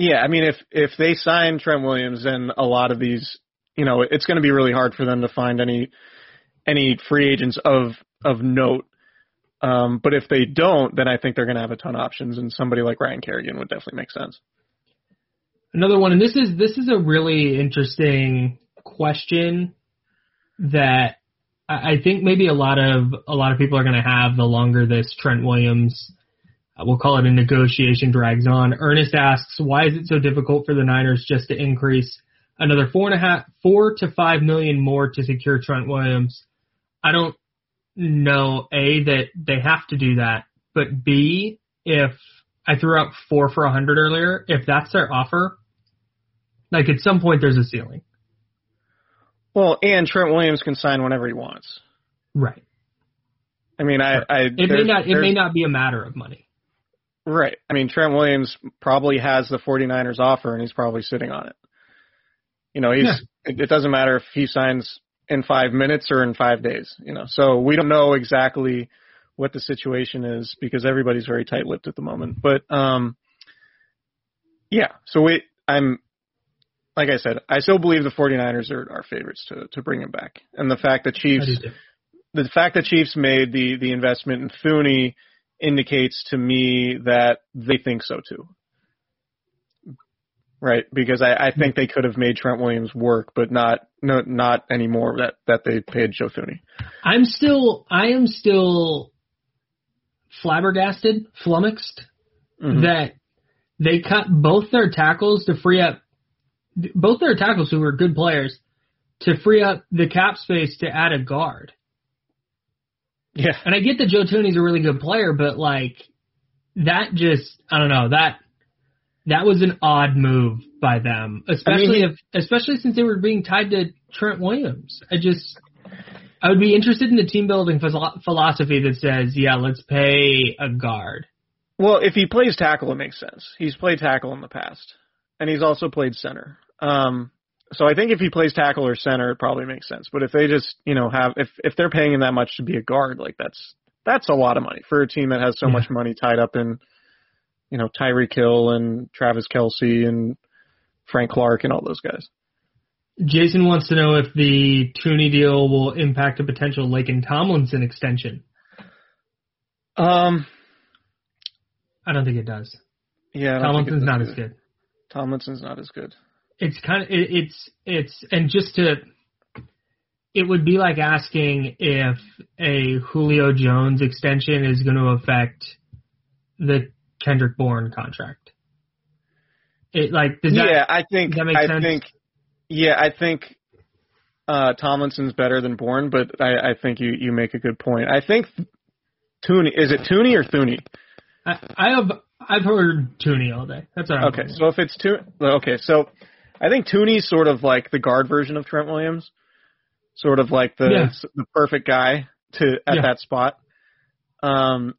Yeah, I mean, if if they sign Trent Williams, then a lot of these, you know, it's going to be really hard for them to find any any free agents of of note. Um, but if they don't, then I think they're going to have a ton of options, and somebody like Ryan Kerrigan would definitely make sense. Another one, and this is this is a really interesting question that I think maybe a lot of a lot of people are going to have the longer this Trent Williams, uh, we'll call it a negotiation drags on. Ernest asks, why is it so difficult for the Niners just to increase another four and a half, four to five million more to secure Trent Williams? I don't know a that they have to do that, but b if I threw out four for a hundred earlier, if that's their offer, like at some point there's a ceiling. Well, and Trent Williams can sign whenever he wants. Right. I mean, I, I It may not. It may not be a matter of money. Right. I mean, Trent Williams probably has the 49ers offer and he's probably sitting on it. You know, he's, Yeah. it, it doesn't matter if he signs in five minutes or in five days, you know, so we don't know exactly what the situation is because everybody's very tight lipped at the moment. But, um, yeah, so we, I'm, like I said, I still believe the 49ers are our favorites to, to bring him back. And the fact that Chiefs, the fact that Chiefs made the the investment in Thuney indicates to me that they think so too. Right, because I, I think they could have made Trent Williams work, but not no not anymore that that they paid Joe Thuney. I'm still. I am still flabbergasted, flummoxed Mhm. that they cut both their tackles to free up both their tackles who were good players to free up the cap space to add a guard. Yeah, And I get that Joe Thuney's a really good player, but like that just I don't know that that was an odd move by them, especially he- if especially since they were being tied to Trent Williams. I just I would be interested in the team building philosophy that says, yeah, let's pay a guard. Well, if he plays tackle, it makes sense. He's played tackle in the past, and he's also played center. Um, so I think if he plays tackle or center, it probably makes sense. But if they just, you know, have if if they're paying him that much to be a guard, like that's that's a lot of money for a team that has so Yeah. much money tied up in, you know, Tyreek Hill and Travis Kelce and Frank Clark and all those guys. Jason wants to know if the Thuney deal will impact a potential Laken Tomlinson extension. Um, I don't think it does. yeah, I don't think Tomlinson's not as good. Tomlinson's not as good. it's kind of it, it's it's and just to it would be like asking if a Julio Jones extension is going to affect the Kendrick Bourne contract. It like does that yeah, I think that make I sense? think yeah, I think uh Tomlinson's better than Bourne, but I, I think you you make a good point. I think Tooney is it Tooney or Thuney? I, I have I've heard Tooney all day. That's all right. Okay, so if it's Tooney, okay, so I think Tooney's sort of like the guard version of Trent Williams, sort of like the Yeah. the perfect guy to at Yeah. that spot. Um,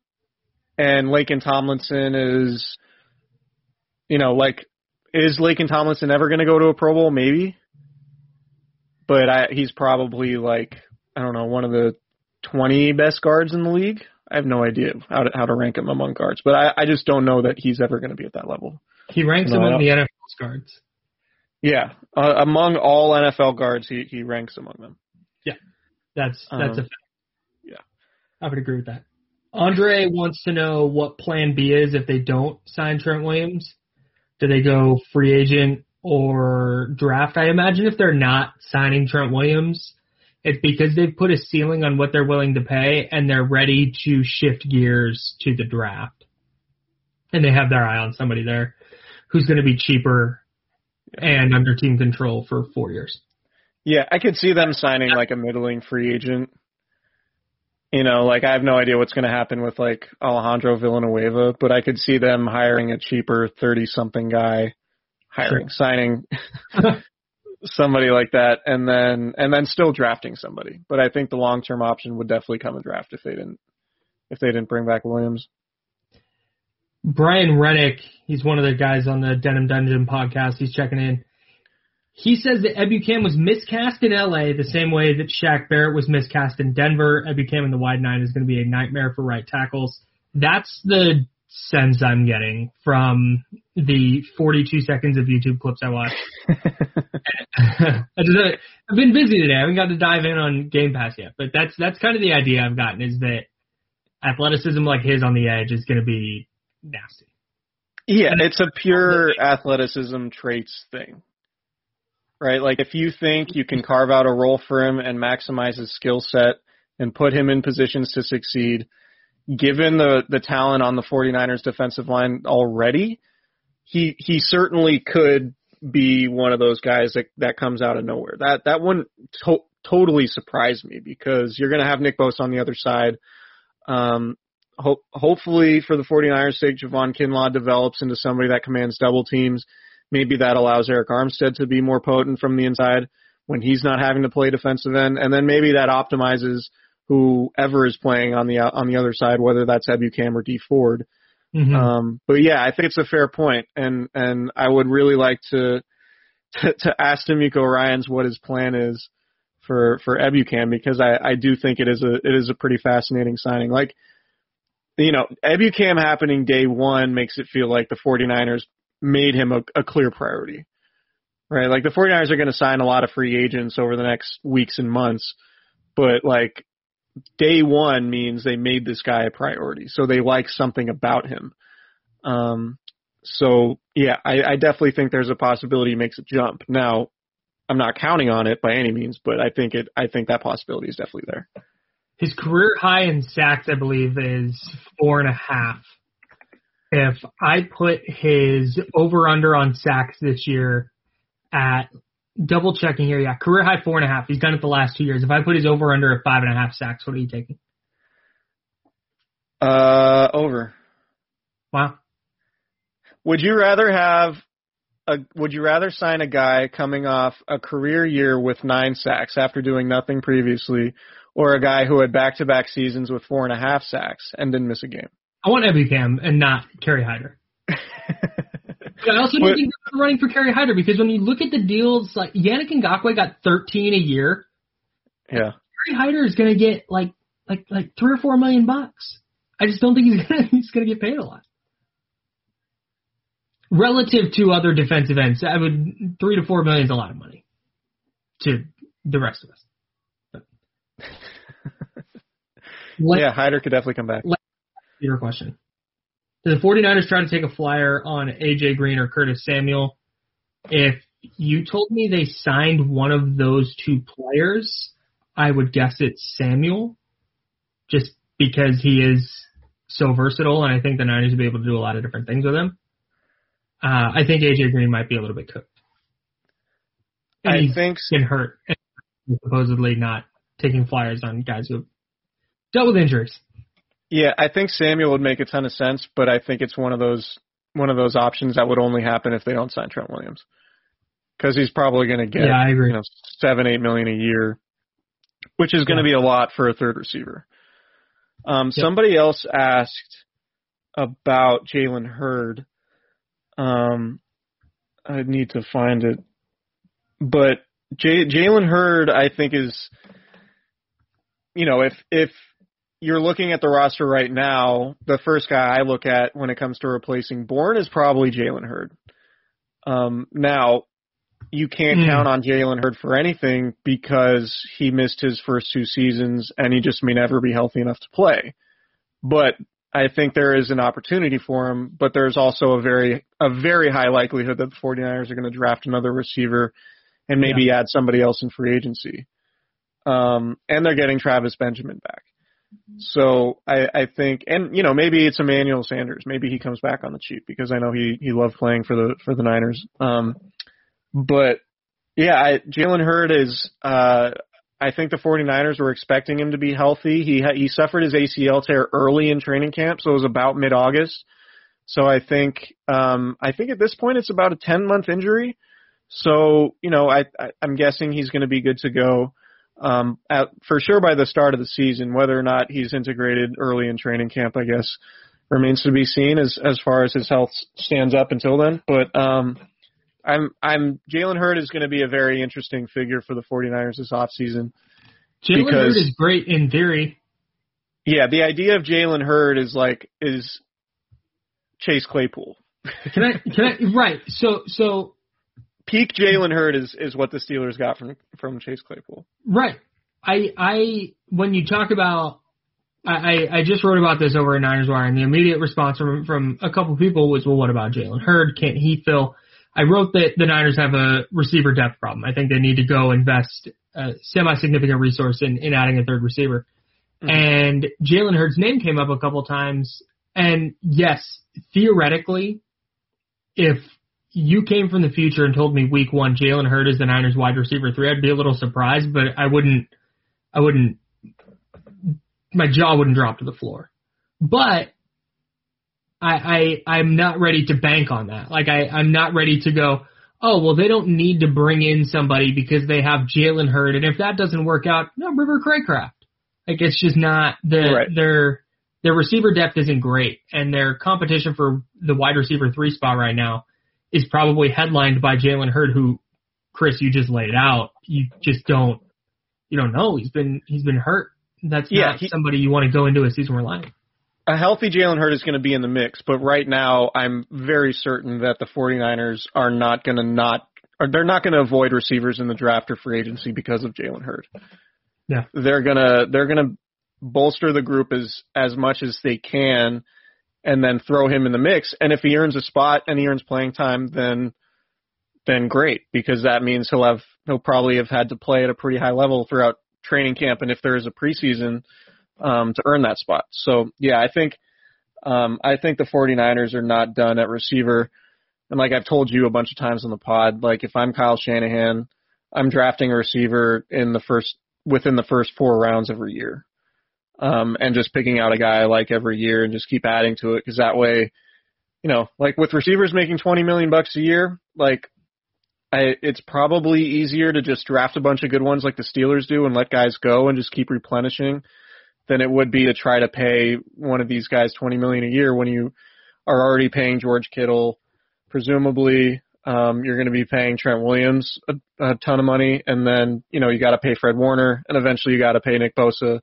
and Laken Tomlinson is, you know, like is Laken Tomlinson ever going to go to a Pro Bowl? Maybe, but I, he's probably like I don't know one of the twenty best guards in the league. I have no idea how to how to rank him among guards, but I, I just don't know that he's ever going to be at that level. he ranks No, among the NFL guards. Yeah, uh, among all NFL guards, he he ranks among them. Yeah, that's that's a Um, fact. yeah. I would agree with that. Andre wants to know what Plan B is if they don't sign Trent Williams. Do they go free agent or draft? I imagine if they're not signing Trent Williams, it's because they've put a ceiling on what they're willing to pay and they're ready to shift gears to the draft. And they have their eye on somebody there who's going to be cheaper and under team control for four years. Yeah, I could see them signing like a middling free agent. You know, like I have no idea what's going to happen with like Alejandro Villanueva, but I could see them hiring a cheaper thirty-something guy, hiring, signing somebody like that, and then and then still drafting somebody. But I think the long-term option would definitely come in draft if they didn't if they didn't bring back Williams. Brian Rennick, he's one of the guys on the Denim Dungeon podcast. He's checking in. He says that Ebukam was miscast in LA the same way that Shaq Barrett was miscast in Denver. Ebukam in the wide nine is going to be a nightmare for right tackles. That's the sense I'm getting from the 42 seconds of YouTube clips I watched. I just, uh, I've been busy today. I haven't got to dive in on Game Pass yet, but that's that's kind of the idea I've gotten is that athleticism like his on the edge is going to be nasty. Yeah, it's a pure athleticism traits thing. Right? Like if you think you can carve out a role for him and maximize his skill set and put him in positions to succeed, given the the talent on the 49ers defensive line already, he he certainly could be one of those guys that that comes out of nowhere. That that wouldn't to- totally surprise me because you're going to have Nick Bosa on the other side. Um, ho- hopefully for the 49ers sake, Javon Kinlaw develops into somebody that commands double teams. Maybe that allows Arik Armstead to be more potent from the inside when he's not having to play defensive end, and then maybe that optimizes whoever is playing on the on the other side, whether that's Ebukam or Dee Ford. Mm-hmm. Um, but yeah, I think it's a fair point, and and I would really like to to, to ask DeMeco Ryans what his plan is for for Ebukam because I I do think it is a it is a pretty fascinating signing. Like you know, Ebukam happening day one makes it feel like the 49ers made him a, a clear priority. Right? Like the 49ers are going to sign a lot of free agents over the next weeks and months, but like day one means they made this guy a priority. So they like something about him. Um, so yeah, I, I definitely think there's a possibility he makes a jump. Now, I'm not counting on it by any means, but I think it, I think that possibility is definitely there. His career high in sacks, I believe, is four and a half. If I put his over under on sacks this year at double checking here, yeah, career high four and a half. He's done it the last two years. If I put his over under at five and a half sacks, what are you taking? Uh, over. Wow. Would you rather have a, would you rather sign a guy coming off a career year with nine sacks after doing nothing previously, or a guy who had back to back seasons with four and a half sacks and didn't miss a game? I want Ebukam and not Kerry Hyder. I also don't But- think they're running for Kerry Hyder because when you look at the deals, like Yannick Ngakoue got 13 a year. yeah. Kerry Hyder is going to get like like like three or four million bucks. I just don't think he's gonna he's going to get paid a lot. Relative to other defensive ends, I would three to four million is a lot of money to the rest of us. Let- Yeah, Hyder could definitely come back. your question. Do the 49ers try to take a flyer on AJ Green or Curtis Samuel? If you told me they signed one of those two players, I would guess it's Samuel, just because he is so versatile, and I think the Niners will be able to do a lot of different things with him. Uh, I think AJ Green might be a little bit cooked. And I he's think been hurt, supposedly not taking flyers on guys who have dealt with injuries. Yeah, I think Samuel would make a ton of sense, but I think it's one of those one of those options that would only happen if they don't sign Trent Williams, because he's probably going to get Yeah, I agree. you know seven eight million a year, which is going to be a lot for a third receiver. Um, Yep. Somebody else asked about Jalen Hurd. Um, I need to find it, but J- Jalen Hurd, I think is, you know, if if you're looking at the roster right now, the first guy I look at when it comes to replacing Bourne is probably Jalen Hurd. Um, now, you can't Hmm. count on Jalen Hurd for anything because he missed his first two seasons and he just may never be healthy enough to play. But I think there is an opportunity for him, but there's also a very a very high likelihood that the 49ers are going to draft another receiver and maybe add somebody else in free agency. Um, and they're getting Travis Benjamin back. So I, I think, and you know, maybe it's Emmanuel Sanders. Maybe he comes back on the cheap because I know he he loved playing for the for the Niners. Um, but yeah, I, Jalen Hurd is. Uh, I think the 49ers were expecting him to be healthy. He ha- he suffered his ACL tear early in training camp, so it was about mid August. So I think um, I think at this point it's about a 10 month injury. So you know, I, I I'm guessing he's going to be good to go um, at, for sure by the start of the season. Whether or not he's integrated early in training camp, I guess, remains to be seen as as far as his health stands up until then. But um, I'm I'm Jalen Hurd is going to be a very interesting figure for the 49ers this offseason. Jalen Hurd is great in theory. Yeah, the idea of Jalen Hurd is like is Chase Claypool. Can I? Can I? Right. So so Peak Jalen Hurd is is what the Steelers got from from Chase Claypool. right. I I when you talk about I, I just wrote about this over at Niners Wire, and the immediate response from from a couple people was, "Well, what about Jalen Hurd? Can't he fill?" I wrote that the Niners have a receiver depth problem. I think they need to go invest a semi-significant resource in in adding a third receiver. Mm-hmm. And Jalen Hurd's name came up a couple times. And yes, theoretically, if you came from the future and told me week one Jalen Hurd is the Niners wide receiver three, I'd be a little surprised, but I wouldn't, I wouldn't, my jaw wouldn't drop to the floor. But I, I, I'm not ready to bank on that. Like I, I'm not ready to go, oh, well, they don't need to bring in somebody because they have Jalen Hurd. And if that doesn't work out, no, River Cracraft. Like it's just not the, Right. their, their receiver depth isn't great and their competition for the wide receiver three spot right now is probably headlined by Jalen Hurd, who, Chris, you just laid out. You just don't, you don't know. He's been, he's been hurt. That's Yeah, not he- somebody you want to go into a season relying. a healthy Jalen Hurd is going to be in the mix, but right now I'm very certain that the 49ers are not going to not or they're not going to avoid receivers in the draft or free agency because of Jalen Hurd. Yeah. They're going to they're going to bolster the group as as much as they can and then throw him in the mix and if he earns a spot and he earns playing time then then great because that means he'll have he'll probably have had to play at a pretty high level throughout training camp and if there is a preseason um, to earn that spot. So yeah, I think um, I think the 49ers are not done at receiver. And like I've told you a bunch of times on the pod, like if I'm Kyle Shanahan, I'm drafting a receiver in the first within the first four rounds every year, um, and just picking out a guy I like every year and just keep adding to it because that way, you know, like with receivers making 20 million bucks a year, like I, it's probably easier to just draft a bunch of good ones like the Steelers do and let guys go and just keep replenishing than it would be to try to pay one of these guys 20 million a year when you are already paying George Kittle. Presumably, um, you're going to be paying Trent Williams a, a ton of money, and then you know you got to pay Fred Warner, and eventually you got to pay Nick Bosa.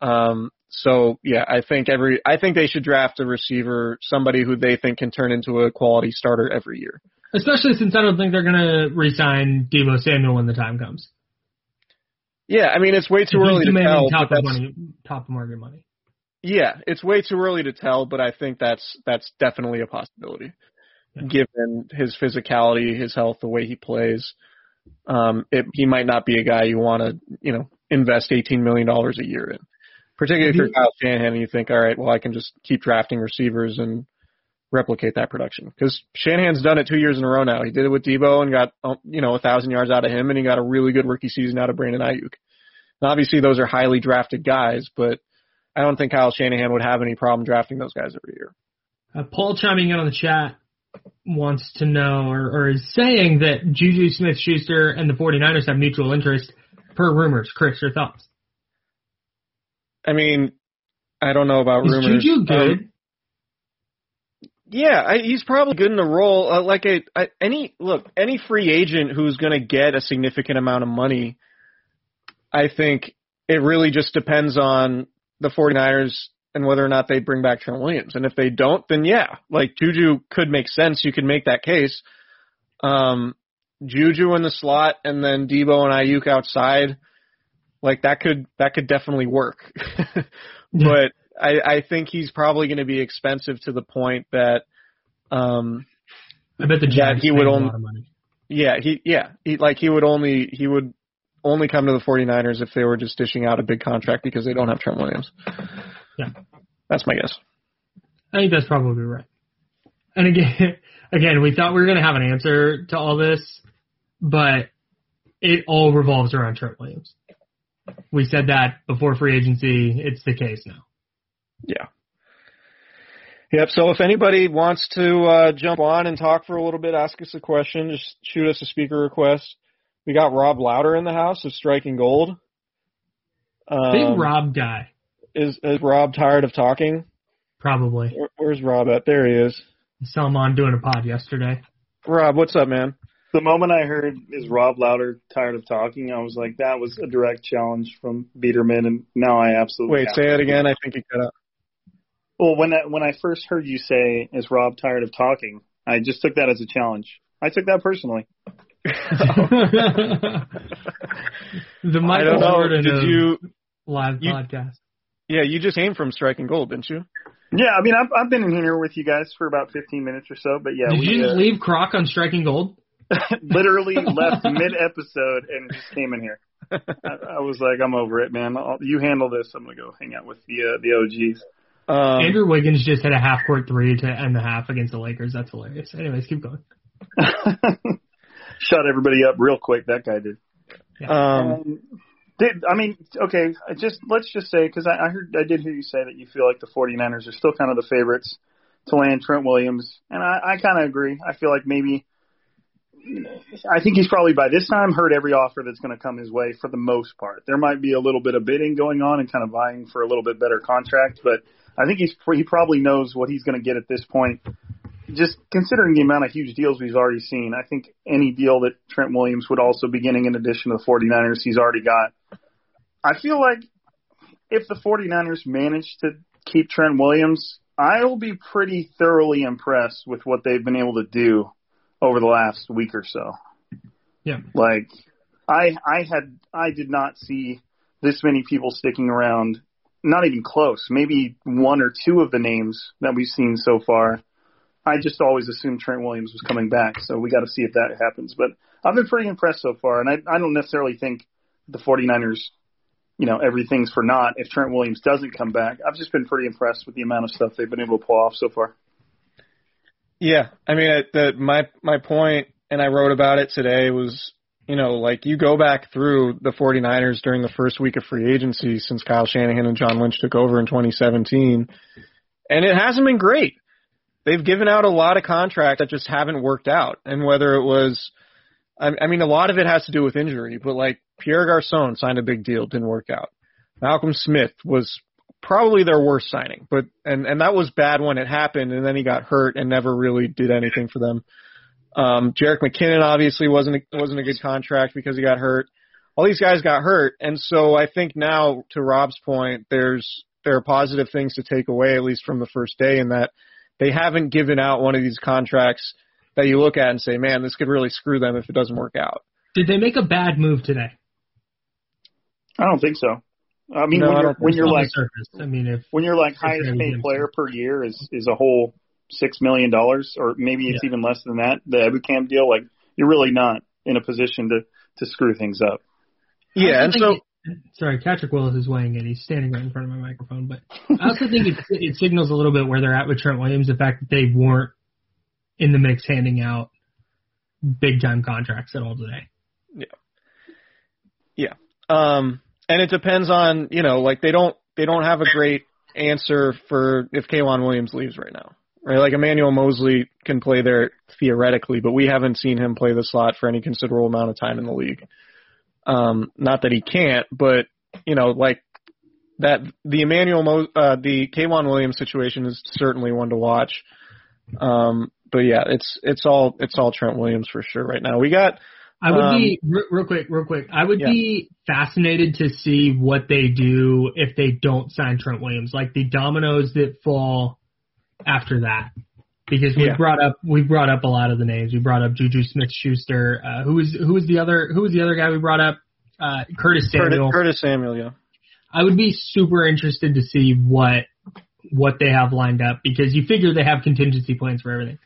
Um, so yeah, I think every I think they should draft a receiver, somebody who they think can turn into a quality starter every year. Especially since I don't think they're going to resign Deebo Samuel when the time comes. Yeah, I mean it's way too early to tell. top of money, top of market money. Yeah, it's way too early to tell, but I think that's that's definitely a possibility, Yeah. given his physicality, his health, the way he plays. Um, it, he might not be a guy you want to, you know, invest eighteen million dollars a year in. Particularly if you're you- Kyle Shanahan and you think, all right, well, I can just keep drafting receivers and replicate that production. Because Shanahan's done it two years in a row now. He did it with Deebo and got, um, you know, a thousand yards out of him, and he got a really good rookie season out of Brandon Aiyuk. Now, obviously, those are highly drafted guys, but I don't think Kyle Shanahan would have any problem drafting those guys every year. Uh, Paul chiming in on the chat wants to know or, or is saying that Juju Smith Schuster and the 49ers have mutual interest per rumors. Chris, your thoughts? I mean, I don't know about Is rumors. Juju good? Um, yeah, I, he's probably good in the role. Uh, like a, a any look, any free agent who's going to get a significant amount of money, I think it really just depends on the 49ers and whether or not they bring back Trent Williams. And if they don't, then yeah, like Juju could make sense. You could make that case. Um, Juju in the slot and then Deebo and Aiyuk outside, like that could that could definitely work. but I, I think he's probably going to be expensive to the point that, um, I bet the Jags he would a only- lot of money. yeah, he yeah, he like he would only he would only come to the 49ers if they were just dishing out a big contract because they don't have Trent Williams. Yeah. That's my guess. I think that's probably right. And again, again, we thought we were going to have an answer to all this, but it all revolves around Trent Williams. We said that before free agency. It's the case now. Yeah. Yep. So if anybody wants to uh, jump on and talk for a little bit, ask us a question, just shoot us a speaker request. We got Rob Louder in the house of Striking Gold. Um, Big Rob guy, Is is Rob tired of talking? probably. Where, where's Rob at? There he is. Saw him on doing a pod yesterday. Rob, what's up, man? The moment I heard is Rob Louder tired of talking, I was like, that was a direct challenge from Biederman, and now I absolutely Wait, say it again. I think you cut out. Well, when I, when I first heard you say, "Is Rob tired of talking?" I just took that as a challenge. I took that personally. the I Michael don't. Jordan Did you? live you- podcast. Yeah, you just came from striking gold, didn't you? Yeah, I mean, I've I've been in here with you guys for about 15 minutes or so, but yeah, Did we you just uh, leave Croc on striking gold? literally left mid episode and just came in here. I, I was like, I'm over it, man. I'll, you handle this. I'm gonna go hang out with the uh, the OGs. Um, Andrew Wiggins just hit a half court three to end the half against the Lakers. That's hilarious. Anyways, keep going. Shut everybody up real quick. That guy did. um, Um, did I mean okay? Just let's just say because I, I heard I did hear you say that you feel like the 49ers are still kind of the favorites to land Trent Williams, and I, I kind of agree. I feel like maybe I think he's probably by this time heard every offer that's going to come his way for the most part. There might be a little bit of bidding going on and kind of vying for a little bit better contract, but I think he's he probably knows what he's going to get at this point. Just considering the amount of huge deals we've already seen, I think any deal that Trent Williams would also be getting in addition to the 49ers he's already got. I feel like if the 49ers manage to keep Trent Williams, I will be pretty thoroughly impressed with what they've been able to do over the last week or so. Yeah. Like I I had I did not see this many people sticking around. Not even close. Maybe one or two of the names that we've seen so far. I just always assumed Trent Williams was coming back, so we got to see if that happens. But I've been pretty impressed so far, and I I don't necessarily think the 49ers, you know, everything's for naught if Trent Williams doesn't come back. I've just been pretty impressed with the amount of stuff they've been able to pull off so far. Yeah, I mean, the my my point, and I wrote about it today was, you know, like you go back through the 49ers during the first week of free agency since Kyle Shanahan and John Lynch took over in 2017, and it hasn't been great. They've given out a lot of contracts that just haven't worked out, and whether it was, I, I mean, a lot of it has to do with injury, but like Pierre Garcon signed a big deal, didn't work out. Malcolm Smith was probably their worst signing, but and and that was bad when it happened, and then he got hurt and never really did anything for them. Um, Jerick McKinnon obviously wasn't a, wasn't a good contract because he got hurt. All these guys got hurt, and so I think now, to Rob's point, there's there are positive things to take away at least from the first day, in that they haven't given out one of these contracts that you look at and say, man, this could really screw them if it doesn't work out. Did they make a bad move today? I don't think so. I mean, No, I when you're when you're like surface. I mean, if when you're like highest paid player per year is is a whole six million dollars, or maybe it's Yeah. even less than that. The Ebukam deal, like you're really not in a position to to screw things up. Yeah, and so it- sorry, Patrick Willis is weighing in. He's standing right in front of my microphone, but I also think it, it signals a little bit where they're at with Trent Williams. The fact that they weren't in the mix handing out big time contracts at all today. Yeah. Yeah. Um, and it depends on you know like they don't they don't have a great answer for if K'Waun Williams leaves right now. Right, like Emmanuel Moseley can play there theoretically, but we haven't seen him play the slot for any considerable amount of time in the league. Um, not that he can't, but you know, like that the Emmanuel Mo, uh, the K'Waun Williams situation is certainly one to watch. Um, but yeah, it's it's all it's all Trent Williams for sure right now. We got I would Um, be re- real quick, real quick. I would Yeah. be fascinated to see what they do if they don't sign Trent Williams, like the dominoes that fall after that. Because we Yeah. brought up we brought up a lot of the names. We brought up Juju Smith Schuster. Uh, who was who was the other who was the other guy we brought up? Uh, Curtis Samuel. Curtis, Curtis Samuel. Yeah. I would be super interested to see what what they have lined up because you figure they have contingency plans for everything.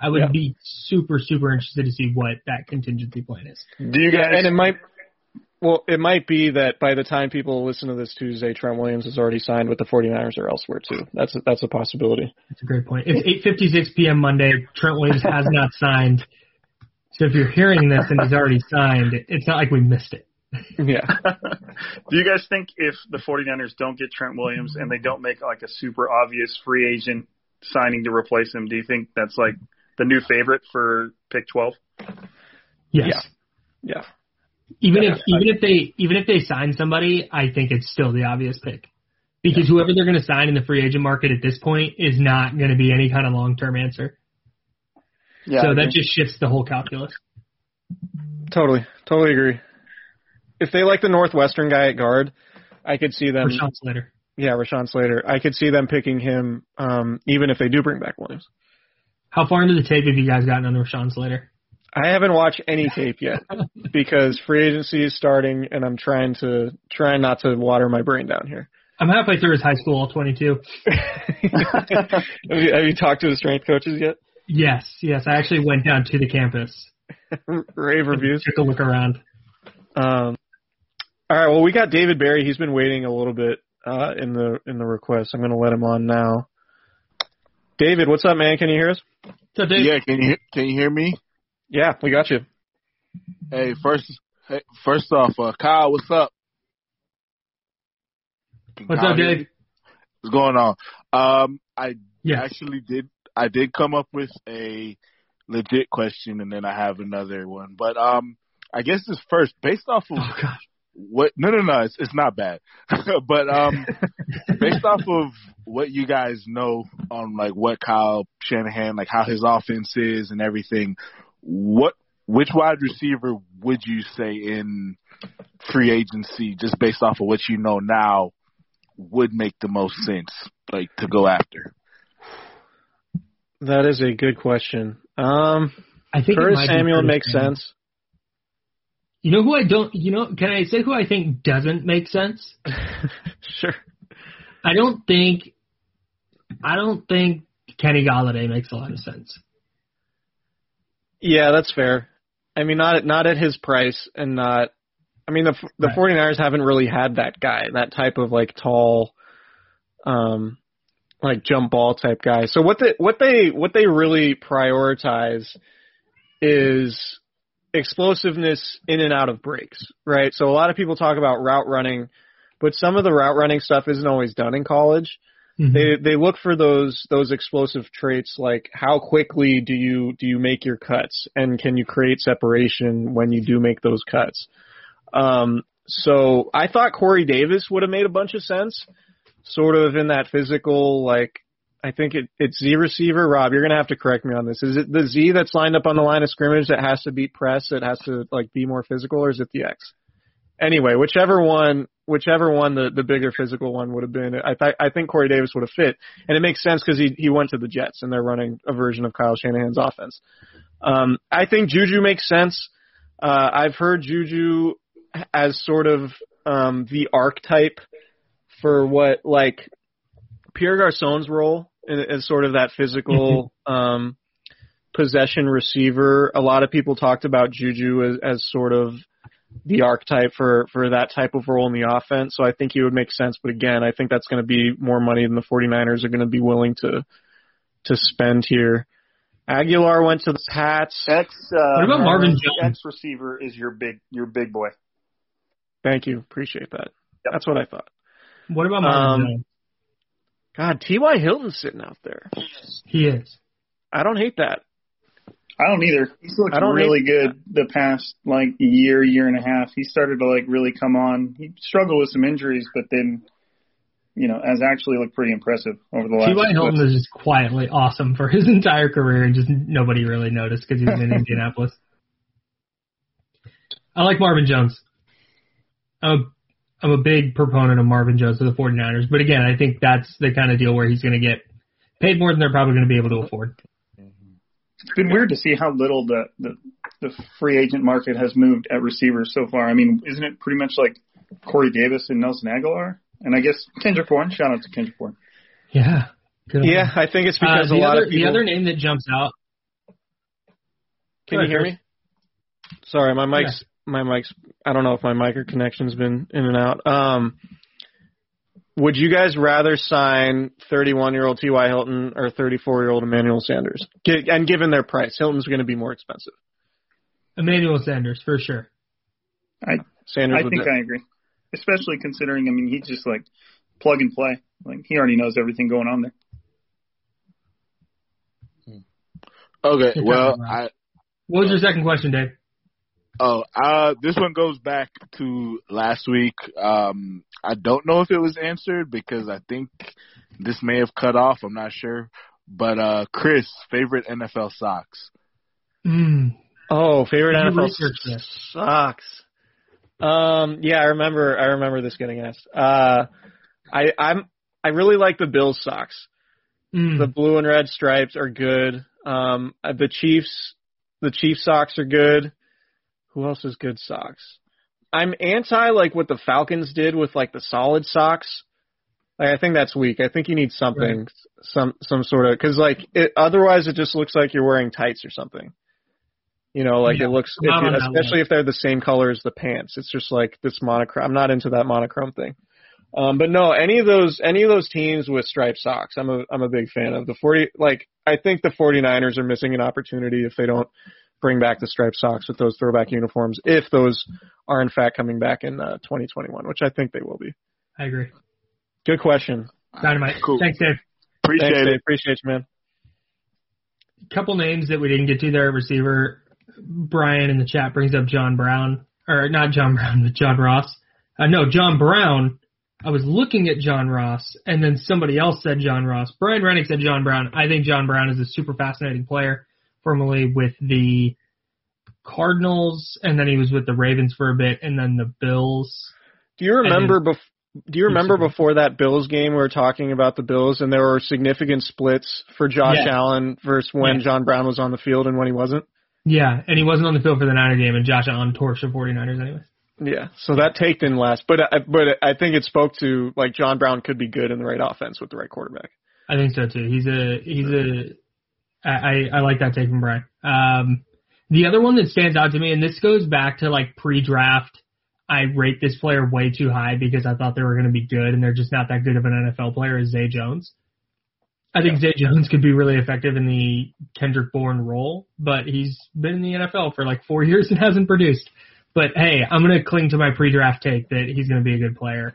I would Yeah. be super super interested to see what that contingency plan is. Do you guys? and it might. Well, it might be that by the time people listen to this Tuesday, Trent Williams has already signed with the 49ers or elsewhere too. That's a, that's a possibility. That's a great point. It's 8:56 p.m. Monday. Trent Williams has not signed. So if you're hearing this and he's already signed, it's not like we missed it. Yeah. Do you guys think if the 49ers don't get Trent Williams and they don't make like a super obvious free agent signing to replace him, do you think that's like the new favorite for pick 12? Yes. Yeah. Even Yeah, if even if they even if they sign somebody, I think it's still the obvious pick. Because whoever they're going to sign in the free agent market at this point is not going to be any kind of long term answer. Yeah. so I that think- just shifts the whole calculus. Totally. Totally agree. If they like the Northwestern guy at guard, I could see them. Rashawn Slater. yeah, Rashawn Slater. I could see them picking him, um, even if they do bring back Williams. How far into the tape have you guys gotten on Rashawn Slater? I haven't watched any tape yet because free agency is starting, and I'm trying to trying not to water my brain down here. I'm halfway through his high school all 22. have, you, have you talked to the strength coaches yet? Yes, yes. I actually went down to the campus. Rave reviews. Took a look around. Um, all right. Well, we got David Barry. He's been waiting a little bit uh, in the in the request. I'm going to let him on now. David, what's up, man? Can you hear us? What's up, Dave? Yeah, can you can you hear me? Yeah, we got you. Hey, first hey, first off, uh, Kyle, what's up? Can What's Kyle up, hear Dave? me? What's going on? Um, I Yes. actually did I did come up with a legit question, and then I have another one. But um, I guess this first, based off of Oh gosh. What? No, no, no, it's, it's not bad. but um, based off of what you guys know on like what Kyle Shanahan, like how his offense is and everything, what which wide receiver would you say in free agency, just based off of what you know now, would make the most sense, like to go after? That is a good question. Um, I think it Curtis Samuel makes sense. You know who I don't? You know, can I say who I think doesn't make sense? sure. I don't think. I don't think Kenny Golladay makes a lot of sense. Yeah, that's fair. I mean, not at not at his price, and not. I mean, the the Right. 49ers haven't really had that guy, that type of like tall, um, like jump ball type guy. So what they what they what they really prioritize is explosiveness in and out of breaks, right? So a lot of people talk about route running, but some of the route running stuff isn't always done in college Mhm. they they look for those those explosive traits like how quickly do you do you make your cuts and can you create separation when you do make those cuts um so i thought corey davis would have made a bunch of sense sort of in that physical like i think it it's z receiver rob you're to have to correct me on this is it the z that's lined up on the line of scrimmage that has to beat press it has to like be more physical or is it the x anyway, whichever one, whichever one the the bigger physical one would have been, I th- I think Corey Davis would have fit, and it makes sense because he he went to the Jets and they're running a version of Kyle Shanahan's offense. Um, I think Juju makes sense. Uh, I've heard Juju as sort of um, the archetype for what like Pierre Garcon's role as sort of that physical um, possession receiver. A lot of people talked about Juju as, as sort of the archetype for for that type of role in the offense. So I think he would make sense. But again, I think that's going to be more money than the 49ers are going to be willing to to spend here. Agholor went to the Pats. X. Uh, What about Marvin Jones? X receiver is your big your big boy. Thank you, appreciate that. Yep. That's what I thought. What about Marvin Um, Jones? God, T.Y. Hilton's sitting out there. He is. I don't hate that. I don't either. He's looked I don't really hate good the past like year, year and a half. He started to like really come on. He struggled with some injuries, but then, you know, has actually looked pretty impressive over the last. T.Y. Hilton was just quietly awesome for his entire career, and just nobody really noticed because he was in Indianapolis. I like Marvin Jones. I'm a, I'm a big proponent of Marvin Jones to the 49ers, but again, I think that's the kind of deal where he's going to get paid more than they're probably going to be able to afford. It's been weird to see how little the, the the free agent market has moved at receivers so far. I mean, isn't it pretty much like Corey Davis and Nelson Agholor? And I guess Kendrick Bourne. Shout out to Kendrick Bourne. Yeah. Good Yeah, him. I think it's Uh, because the a lot other of people. the other name that jumps out. Can Go you hear me? Sorry, my mic's my mic's. I don't know if my mic or connection's been in and out. Um, would you guys rather sign 31 year old T.Y. Hilton or 34 year old Emmanuel Sanders? And given their price, Hilton's going to be more expensive. Emmanuel Sanders for sure. I Sanders I would think be- I agree, especially considering. I mean, he's just like plug and play. Like he already knows everything going on there. Okay, well, I What was your second question, Dave? Oh, uh, this one goes back to last week. Um, I don't know if it was answered because I think this may have cut off. I'm not sure, but uh, Chris, favorite NFL socks. Mm. Oh, favorite you NFL research socks. Um, yeah, I remember. I remember this getting asked. Uh, I I'm I really like the Bills socks. Mm. The blue and red stripes are good. Um, uh, the Chiefs, the Chiefs socks are good. Who else has good socks? I'm anti like what the Falcons did with like the solid socks. Like I think that's weak. I think you need something, Right. some some sort of because like it, otherwise it just looks like you're wearing tights or something. You know, like Yeah, it looks, if you, especially if they're the same color as the pants. It's just like this monochrome. I'm not into that monochrome thing. Um, but no, any of those any of those teams with striped socks, I'm a I'm a big fan of. The 40 like I think the 49ers are missing an opportunity if they don't bring back the striped socks with those throwback uniforms if those are in fact coming back in uh, 2021, which I think they will be. I agree. Good question. Dynamite. Cool. Thanks, Dave. Appreciate Thanks, it. Dave. Appreciate you, man. couple names that we didn't get to there at receiver. Brian in the chat brings up John Brown, or not John Brown, but John Ross. Uh, no, John Brown. I was looking at John Ross, and then somebody else said John Ross. Brian Rennick said John Brown. I think John Brown is a super fascinating player, formerly with the Cardinals, and then he was with the Ravens for a bit, and then the Bills. Do you remember bef- do you remember before that Bills game we were talking about the Bills and there were significant splits for Josh. Allen versus when. John Brown was on the field and when he wasn't? Yeah, and he wasn't on the field for the Niner game, and Josh Allen torched the 49ers anyway. Yeah, so that take didn't last, but I, but I think it spoke to like John Brown could be good in the right offense with the right quarterback. I think so too. He's a he's a I I like that take from Brian. Um, the other one that stands out to me, and this goes back to like pre-draft. I rate this player way too high because I thought they were going to be good, and they're just not that good of an NFL player. Is Zay Jones? I think Zay Jones could be really effective in the Kendrick Bourne role, but he's been in the NFL for like four years and hasn't produced. But hey, I'm going to cling to my pre-draft take that he's going to be a good player.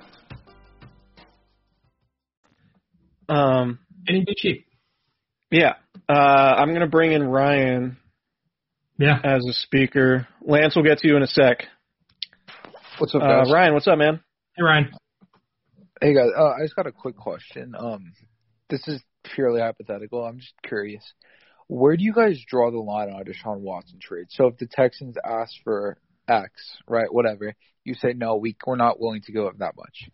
Um, And he'd be cheap. yeah, uh, I'm gonna bring in Ryan Yeah. as a speaker. Lance will get to you in a sec. What's up, Uh. Ryan, what's up, man? Hey Ryan. Hey guys, uh, I just got a quick question. Um, this is purely hypothetical. I'm just curious. Where do you guys draw the line on a Deshaun Watson trade? So if the Texans ask for X, right, whatever, you say no, we we're not willing to go up that much.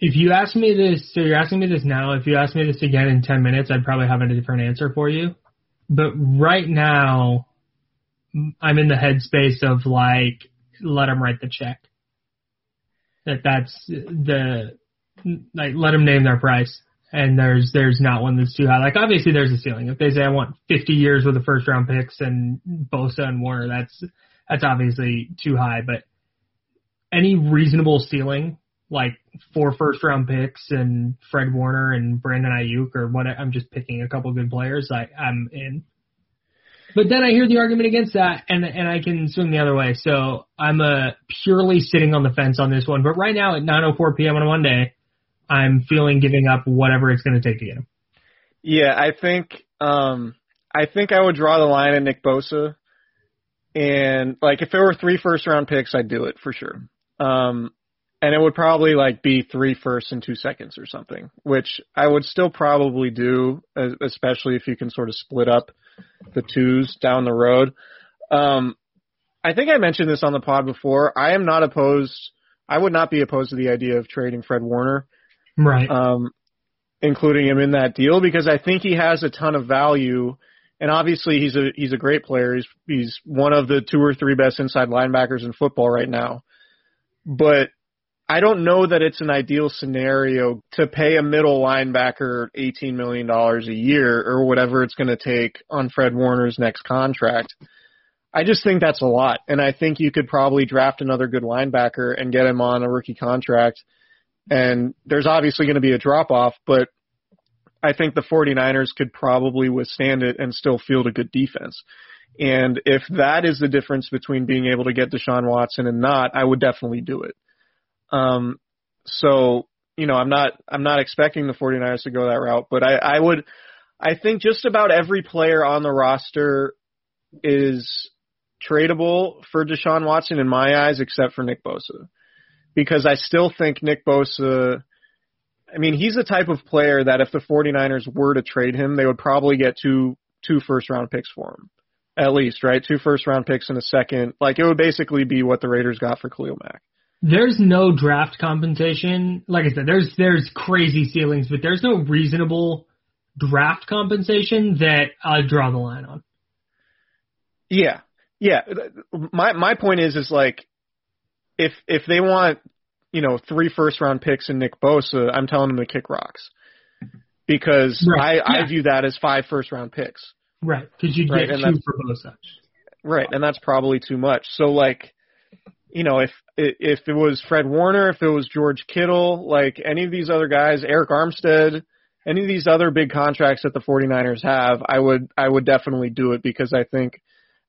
If you ask me this, so you're asking me this now. If you ask me this again in 10 minutes, I'd probably have a different answer for you. But right now, I'm in the headspace of like, let him write the check. That that's the, like, let them name their price. And there's, there's not one that's too high. Like, obviously there's a ceiling. If they say I want 50 years with the first round picks and Bosa and Warner, that's, that's obviously too high. But any reasonable ceiling, like four first round picks and Fred Warner and Brandon Aiyuk or what I'm just picking a couple good players, I, I'm in. But then I hear the argument against that and and I can swing the other way. So I'm uh purely sitting on the fence on this one. But right now at 9:04 p.m. on a Monday, I'm feeling giving up whatever it's going to take to get him. Yeah, I think um I think I would draw the line at Nick Bosa. And like if there were three first round picks, I'd do it for sure. Um and it would probably like be three firsts and two seconds or something, which I would still probably do, especially if you can sort of split up the twos down the road. Um, I think I mentioned this on the pod before. I am not opposed. I would not be opposed to the idea of trading Fred Warner. Right. Um, including him in that deal because I think he has a ton of value. And obviously he's a he's a great player. He's he's one of the two or three best inside linebackers in football right now. But I don't know that it's an ideal scenario to pay a middle linebacker $18 million a year or whatever it's going to take on Fred Warner's next contract. I just think that's a lot. And I think you could probably draft another good linebacker and get him on a rookie contract. And there's obviously going to be a drop off, but I think the 49ers could probably withstand it and still field a good defense. And if that is the difference between being able to get Deshaun Watson and not, I would definitely do it. Um, so, you know, I'm not, I'm not expecting the 49ers to go that route, but I, I would, I think just about every player on the roster is tradable for Deshaun Watson in my eyes, except for Nick Bosa. Because I still think Nick Bosa, I mean, he's the type of player that if the 49ers were to trade him, they would probably get two, two first round picks for him. At least, right? Two first round picks in a second. Like it would basically be what the Raiders got for Khalil Mack. There's no draft compensation. Like I said, there's there's crazy ceilings, but there's no reasonable draft compensation that I draw the line on. Yeah, yeah. My my point is is like if if they want you know three first round picks and Nick Bosa, I'm telling them to kick rocks because right. I yeah. I view that as five first round picks. Right, because you'd right, get two for Bosa. Right, and that's probably too much. So like you know, if if it was Fred Warner, if it was George Kittle, like any of these other guys, Arik Armstead, any of these other big contracts that the 49ers have, I would I would definitely do it because I think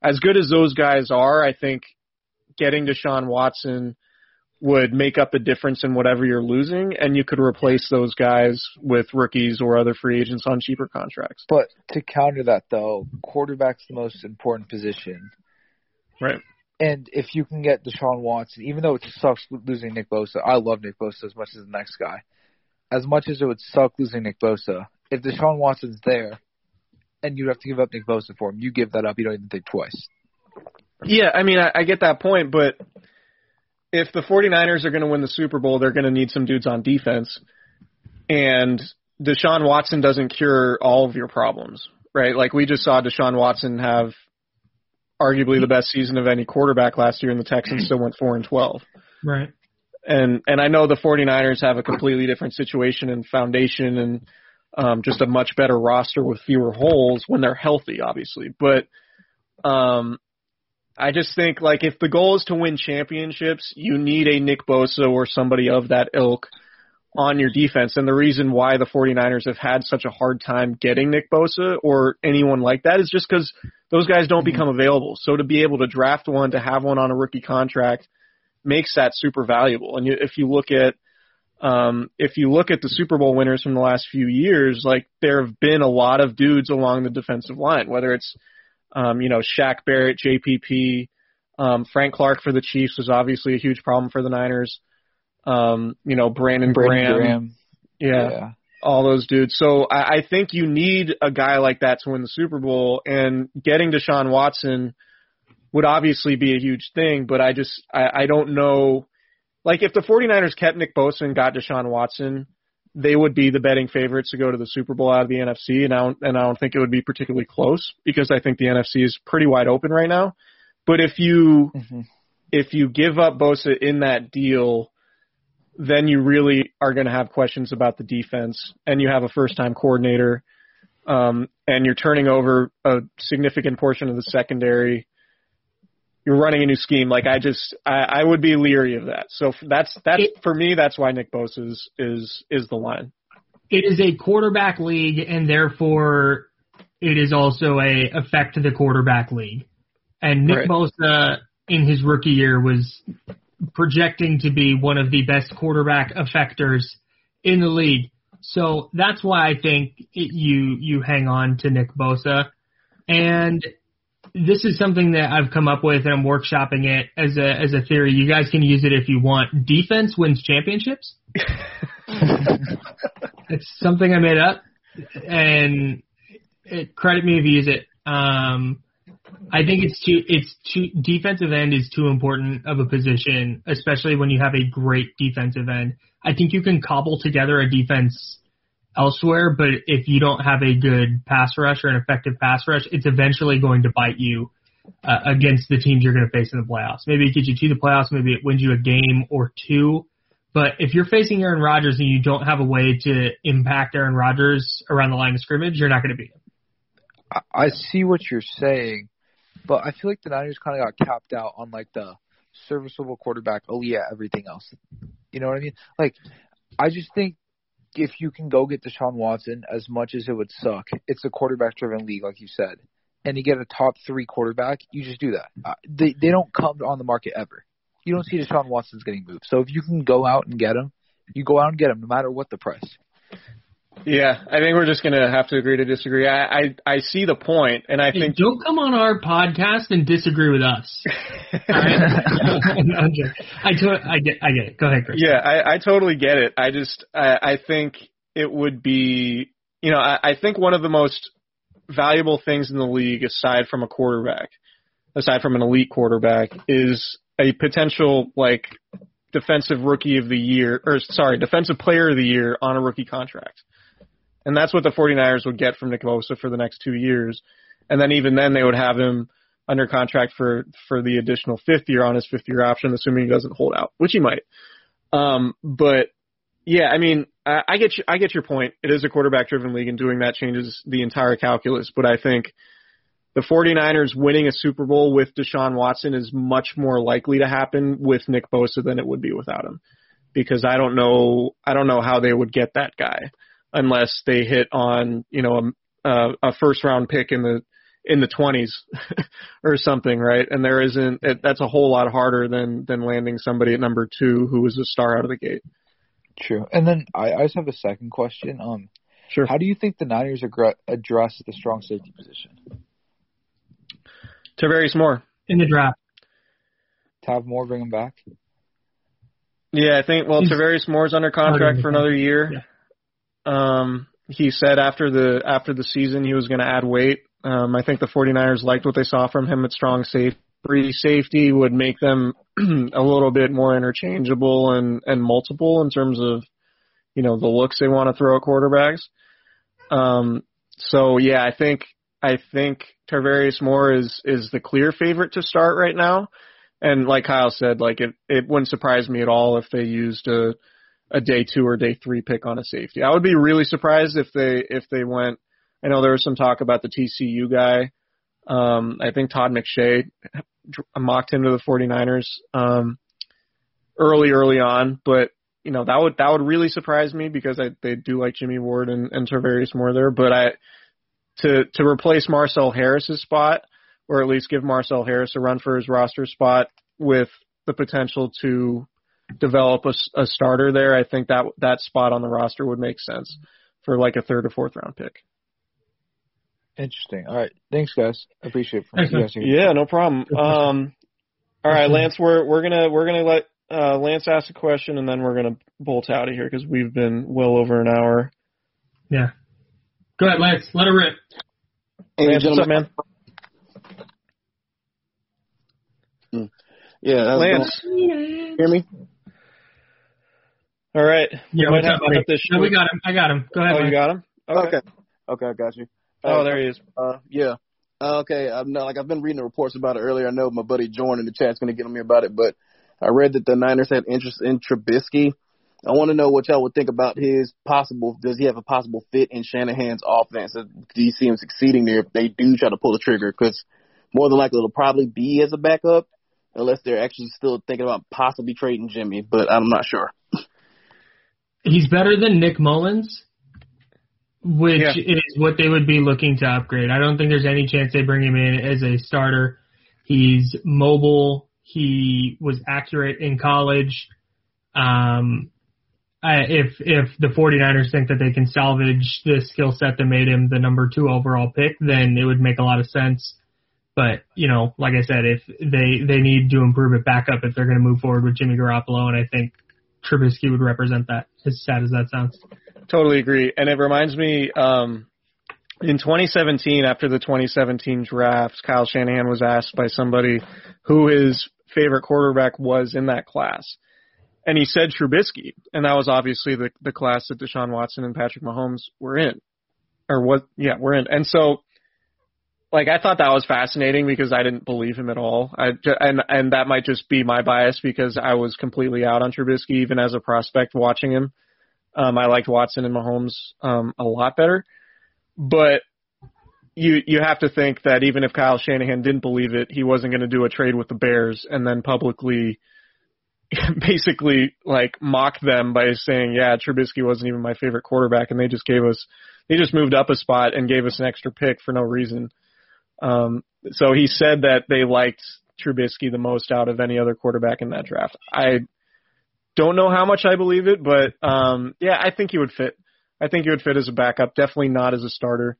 as good as those guys are, I think getting Deshaun Watson would make up the difference in whatever you're losing, and you could replace those guys with rookies or other free agents on cheaper contracts. But to counter that, though, quarterback's the most important position. Right. And if you can get Deshaun Watson, even though it sucks losing Nick Bosa, I love Nick Bosa as much as the next guy. As much as it would suck losing Nick Bosa, if Deshaun Watson's there, and you have to give up Nick Bosa for him, you give that up. You don't even think twice. Yeah, I mean, I, I get that point, but if the 49ers are going to win the Super Bowl, they're going to need some dudes on defense. And Deshaun Watson doesn't cure all of your problems, right? Like we just saw Deshaun Watson have arguably the best season of any quarterback last year, and the Texans still went four and twelve. Right. And and I know the 49ers have a completely different situation and foundation and um, just a much better roster with fewer holes when they're healthy, obviously. But um, I just think like if the goal is to win championships, you need a Nick Bosa or somebody of that ilk on your defense. And the reason why the 49ers have had such a hard time getting Nick Bosa or anyone like that is just because those guys don't become available. So to be able to draft one, to have one on a rookie contract makes that super valuable. And if you look at, um, if you look at the Super Bowl winners from the last few years, like there have been a lot of dudes along the defensive line, whether it's, um, you know, Shaq Barrett, JPP, um, Frank Clark for the Chiefs was obviously a huge problem for the Niners um, you know, Brandon, Brandon Graham. Graham. Yeah, yeah. All those dudes. So I, I think you need a guy like that to win the Super Bowl and getting Deshaun Watson would obviously be a huge thing, but I just I, I don't know like if the 49ers kept Nick Bosa and got Deshaun Watson, they would be the betting favorites to go to the Super Bowl out of the NFC, and I don't, and I don't think it would be particularly close because I think the NFC is pretty wide open right now. But if you mm-hmm. if you give up Bosa in that deal, then you really are going to have questions about the defense, and you have a first-time coordinator, um, and you're turning over a significant portion of the secondary. You're running a new scheme. Like I just, I, I would be leery of that. So that's that's it, for me. That's why Nick Bosa is is is the line. It is a quarterback league, and therefore it is also a affect the quarterback league. And Nick right. Bosa in his rookie year was projecting to be one of the best quarterback effectors in the league. So that's why I think it, you you hang on to Nick Bosa, and this is something that I've come up with and I'm workshopping it as a as a theory. You guys can use it if you want. Defense wins championships. it's something I made up, and it, credit me if you use it. Um, I think it's too it's too defensive end is too important of a position, especially when you have a great defensive end. I think you can cobble together a defense elsewhere, but if you don't have a good pass rush or an effective pass rush, it's eventually going to bite you uh, against the teams you're going to face in the playoffs. Maybe it gets you to the playoffs, maybe it wins you a game or two. But if you're facing Aaron Rodgers and you don't have a way to impact Aaron Rodgers around the line of scrimmage, you're not going to beat him. I, I see what you're saying, but I feel like the Niners kind of got capped out on like the serviceable quarterback. Oh yeah, everything else. You know what I mean? Like, I just think if you can go get Deshaun Watson, as much as it would suck, it's a quarterback-driven league, like you said, and you get a top three quarterback, you just do that. Uh, they they don't come on the market ever. You don't see Deshaun Watson's getting moved. So if you can go out and get him, you go out and get him, no matter what the price. Yeah, I think we're just gonna have to agree to disagree. I I, I see the point, and I Hey, think don't come on our podcast and disagree with us. All right? I'm joking. I, to- I get I get it. Go ahead, Chris. Yeah, I, I totally get it. I just I, I think it would be you know I, I think one of the most valuable things in the league aside from a quarterback, aside from an elite quarterback, is a potential like defensive rookie of the year or sorry defensive player of the year on a rookie contract, and that's what the 49ers would get from Nick Bosa for the next two years, and then even then they would have him under contract for for the additional fifth year on his fifth year option, assuming he doesn't hold out, which he might. Um, but yeah, I mean, I, I get you, I get your point. It is a quarterback driven league and doing that changes the entire calculus, but I think the 49ers winning a Super Bowl with Deshaun Watson is much more likely to happen with Nick Bosa than it would be without him. Because I don't know, I don't know how they would get that guy unless they hit on, you know, a, a first round pick in the, in the 20s or something, right? And there isn't, it, that's a whole lot harder than, than landing somebody at number two who was a star out of the gate. True. And then I, I just have a second question. Um, Sure. how do you think the Niners aggr- address the strong safety position? Tarvarius Moore. In the draft. Tav Moore, bring him back. Yeah, I think well, He's- Tarvarius Moore's under contract for another year. Um, he said after the after the season he was going to add weight. Um, I think the 49ers liked what they saw from him at strong safety. Safety would make them a little bit more interchangeable and and multiple in terms of you know the looks they want to throw at quarterbacks. Um, so yeah, I think I think Tarvarius Moore is is the clear favorite to start right now. And like Kyle said, like it it wouldn't surprise me at all if they used a a day two or day three pick on a safety. I would be really surprised if they if they went. I know there was some talk about the TCU guy. Um, I think Todd McShay mocked him to the 49ers um, early early on, but you know that would that would really surprise me because I they do like Jimmy Ward and, and Tarvarius Moore there, but I to to replace Marcel Harris's spot or at least give Marcel Harris a run for his roster spot with the potential to develop a, a starter there, I think that that spot on the roster would make sense for like a third or fourth round pick. Interesting. All right. Thanks, guys. I appreciate it. Thanks, You guys Yeah, no problem. Um, all right, Lance, we're we're gonna we're gonna let uh, Lance ask a question and then we're gonna bolt out of here because we've been well over an hour. Yeah. Go ahead, Lance. Let it rip. Hey, Lance, what's up, gentlemen. man? Yeah, how's Lance, going? hear me? All right. Yeah, We might what's up, buddy? this No, we got him. I got him. Go ahead, Oh, you got him. Okay. okay. I got you. Oh, there he is. Uh, yeah. Uh, okay. I'm not, like I've been reading the reports about it earlier. I know my buddy Jordan in the chat's going to get on me about it, but I read that the Niners had interest in Trubisky. I want to know what y'all would think about his possible. Does he have a possible fit in Shanahan's offense? Do you see him succeeding there if they do try to pull the trigger? Because more than likely it'll probably be as a backup, unless they're actually still thinking about possibly trading Jimmy. But I'm not sure. He's better than Nick Mullens, which Yeah. is what they would be looking to upgrade. I don't think there's any chance they bring him in as a starter. He's mobile. He was accurate in college. Um, I, if if the 49ers think that they can salvage the skill set that made him the number two overall pick, then it would make a lot of sense. But you know, like I said, if they they need to improve it back up if they're going to move forward with Jimmy Garoppolo, and I think Trubisky would represent that. As sad as that sounds. Totally agree. And it reminds me, um, in 2017, after the 2017 drafts, Kyle Shanahan was asked by somebody who his favorite quarterback was in that class. and he said Trubisky, and that was obviously the the class that Deshaun Watson and Patrick Mahomes were in, or what? Yeah, we're in. And so, like, I thought that was fascinating because I didn't believe him at all. I and and that might just be my bias because I was completely out on Trubisky even as a prospect watching him. Um, I liked Watson and Mahomes um, a lot better, but you you have to think that even if Kyle Shanahan didn't believe it, he wasn't going to do a trade with the Bears and then publicly basically like mock them by saying, "Yeah, Trubisky wasn't even my favorite quarterback, and they just gave us they just moved up a spot and gave us an extra pick for no reason." Um, so he said that they liked Trubisky the most out of any other quarterback in that draft. I don't know how much I believe it, but um, yeah, I think he would fit. I think he would fit as a backup, definitely not as a starter.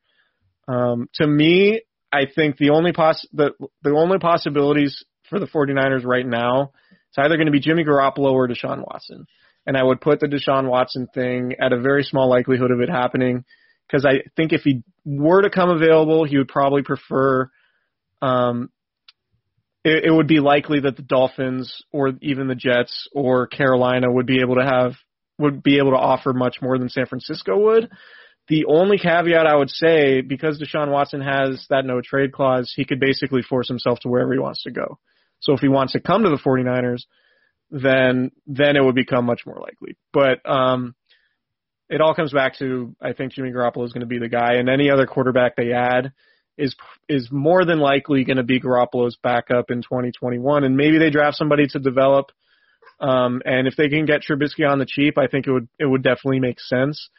Um, to me, I think the only poss the the only possibilities for the 49ers right now it's either going to be Jimmy Garoppolo or Deshaun Watson. And I would put the Deshaun Watson thing at a very small likelihood of it happening because I think if he were to come available, he would probably prefer um, it, it would be likely that the Dolphins or even the Jets or Carolina would be able to have would be able to offer much more than San Francisco would. The only caveat I would say, because Deshaun Watson has that no trade clause, he could basically force himself to wherever he wants to go. So if he wants to come to the 49ers, then then it would become much more likely. But um, it all comes back to I think Jimmy Garoppolo is going to be the guy, and any other quarterback they add is is more than likely going to be Garoppolo's backup in 2021, and maybe they draft somebody to develop. Um, and if they can get Trubisky on the cheap, I think it would it would definitely make sense.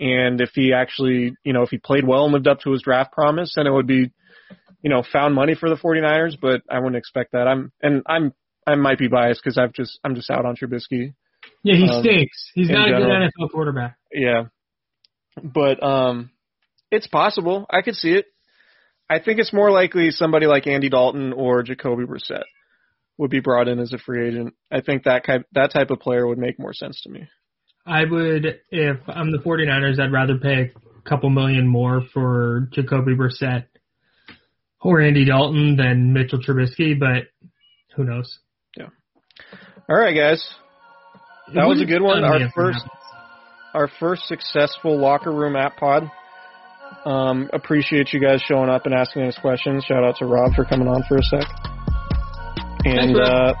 And if he actually, you know, if he played well and lived up to his draft promise, then it would be you know, found money for the 49ers, but I wouldn't expect that. I'm and I'm I might be biased because I've just I'm just out on Trubisky. Yeah, he um, stinks. He's not general. a good NFL quarterback. Yeah, but um, it's possible. I could see it. I think it's more likely somebody like Andy Dalton or Jacoby Brissett would be brought in as a free agent. I think that type that type of player would make more sense to me. I would, if I'm the 49ers, I'd rather pay a couple million more for Jacoby Brissett or Andy Dalton than Mitchell Trubisky, but who knows? Yeah. All right, guys. That was a good one. Our first, our first successful locker room app pod. Um, appreciate you guys showing up and asking us questions. Shout out to Rob for coming on for a sec. And uh,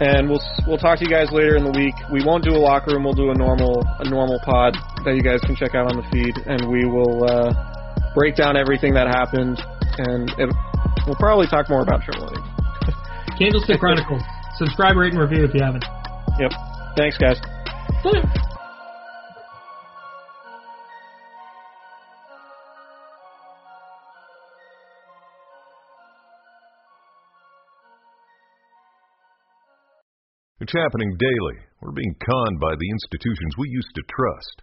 and we'll we'll talk to you guys later in the week. We won't do a locker room. We'll do a normal a normal pod that you guys can check out on the feed, and we will uh, break down everything that happened and it, we'll probably talk more about Trent Williams. Candlestick Chronicles. Subscribe, rate, and review if you haven't. Yep. Thanks, guys. It's happening daily. We're being conned by the institutions we used to trust.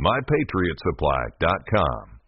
mypatriotsupply.com.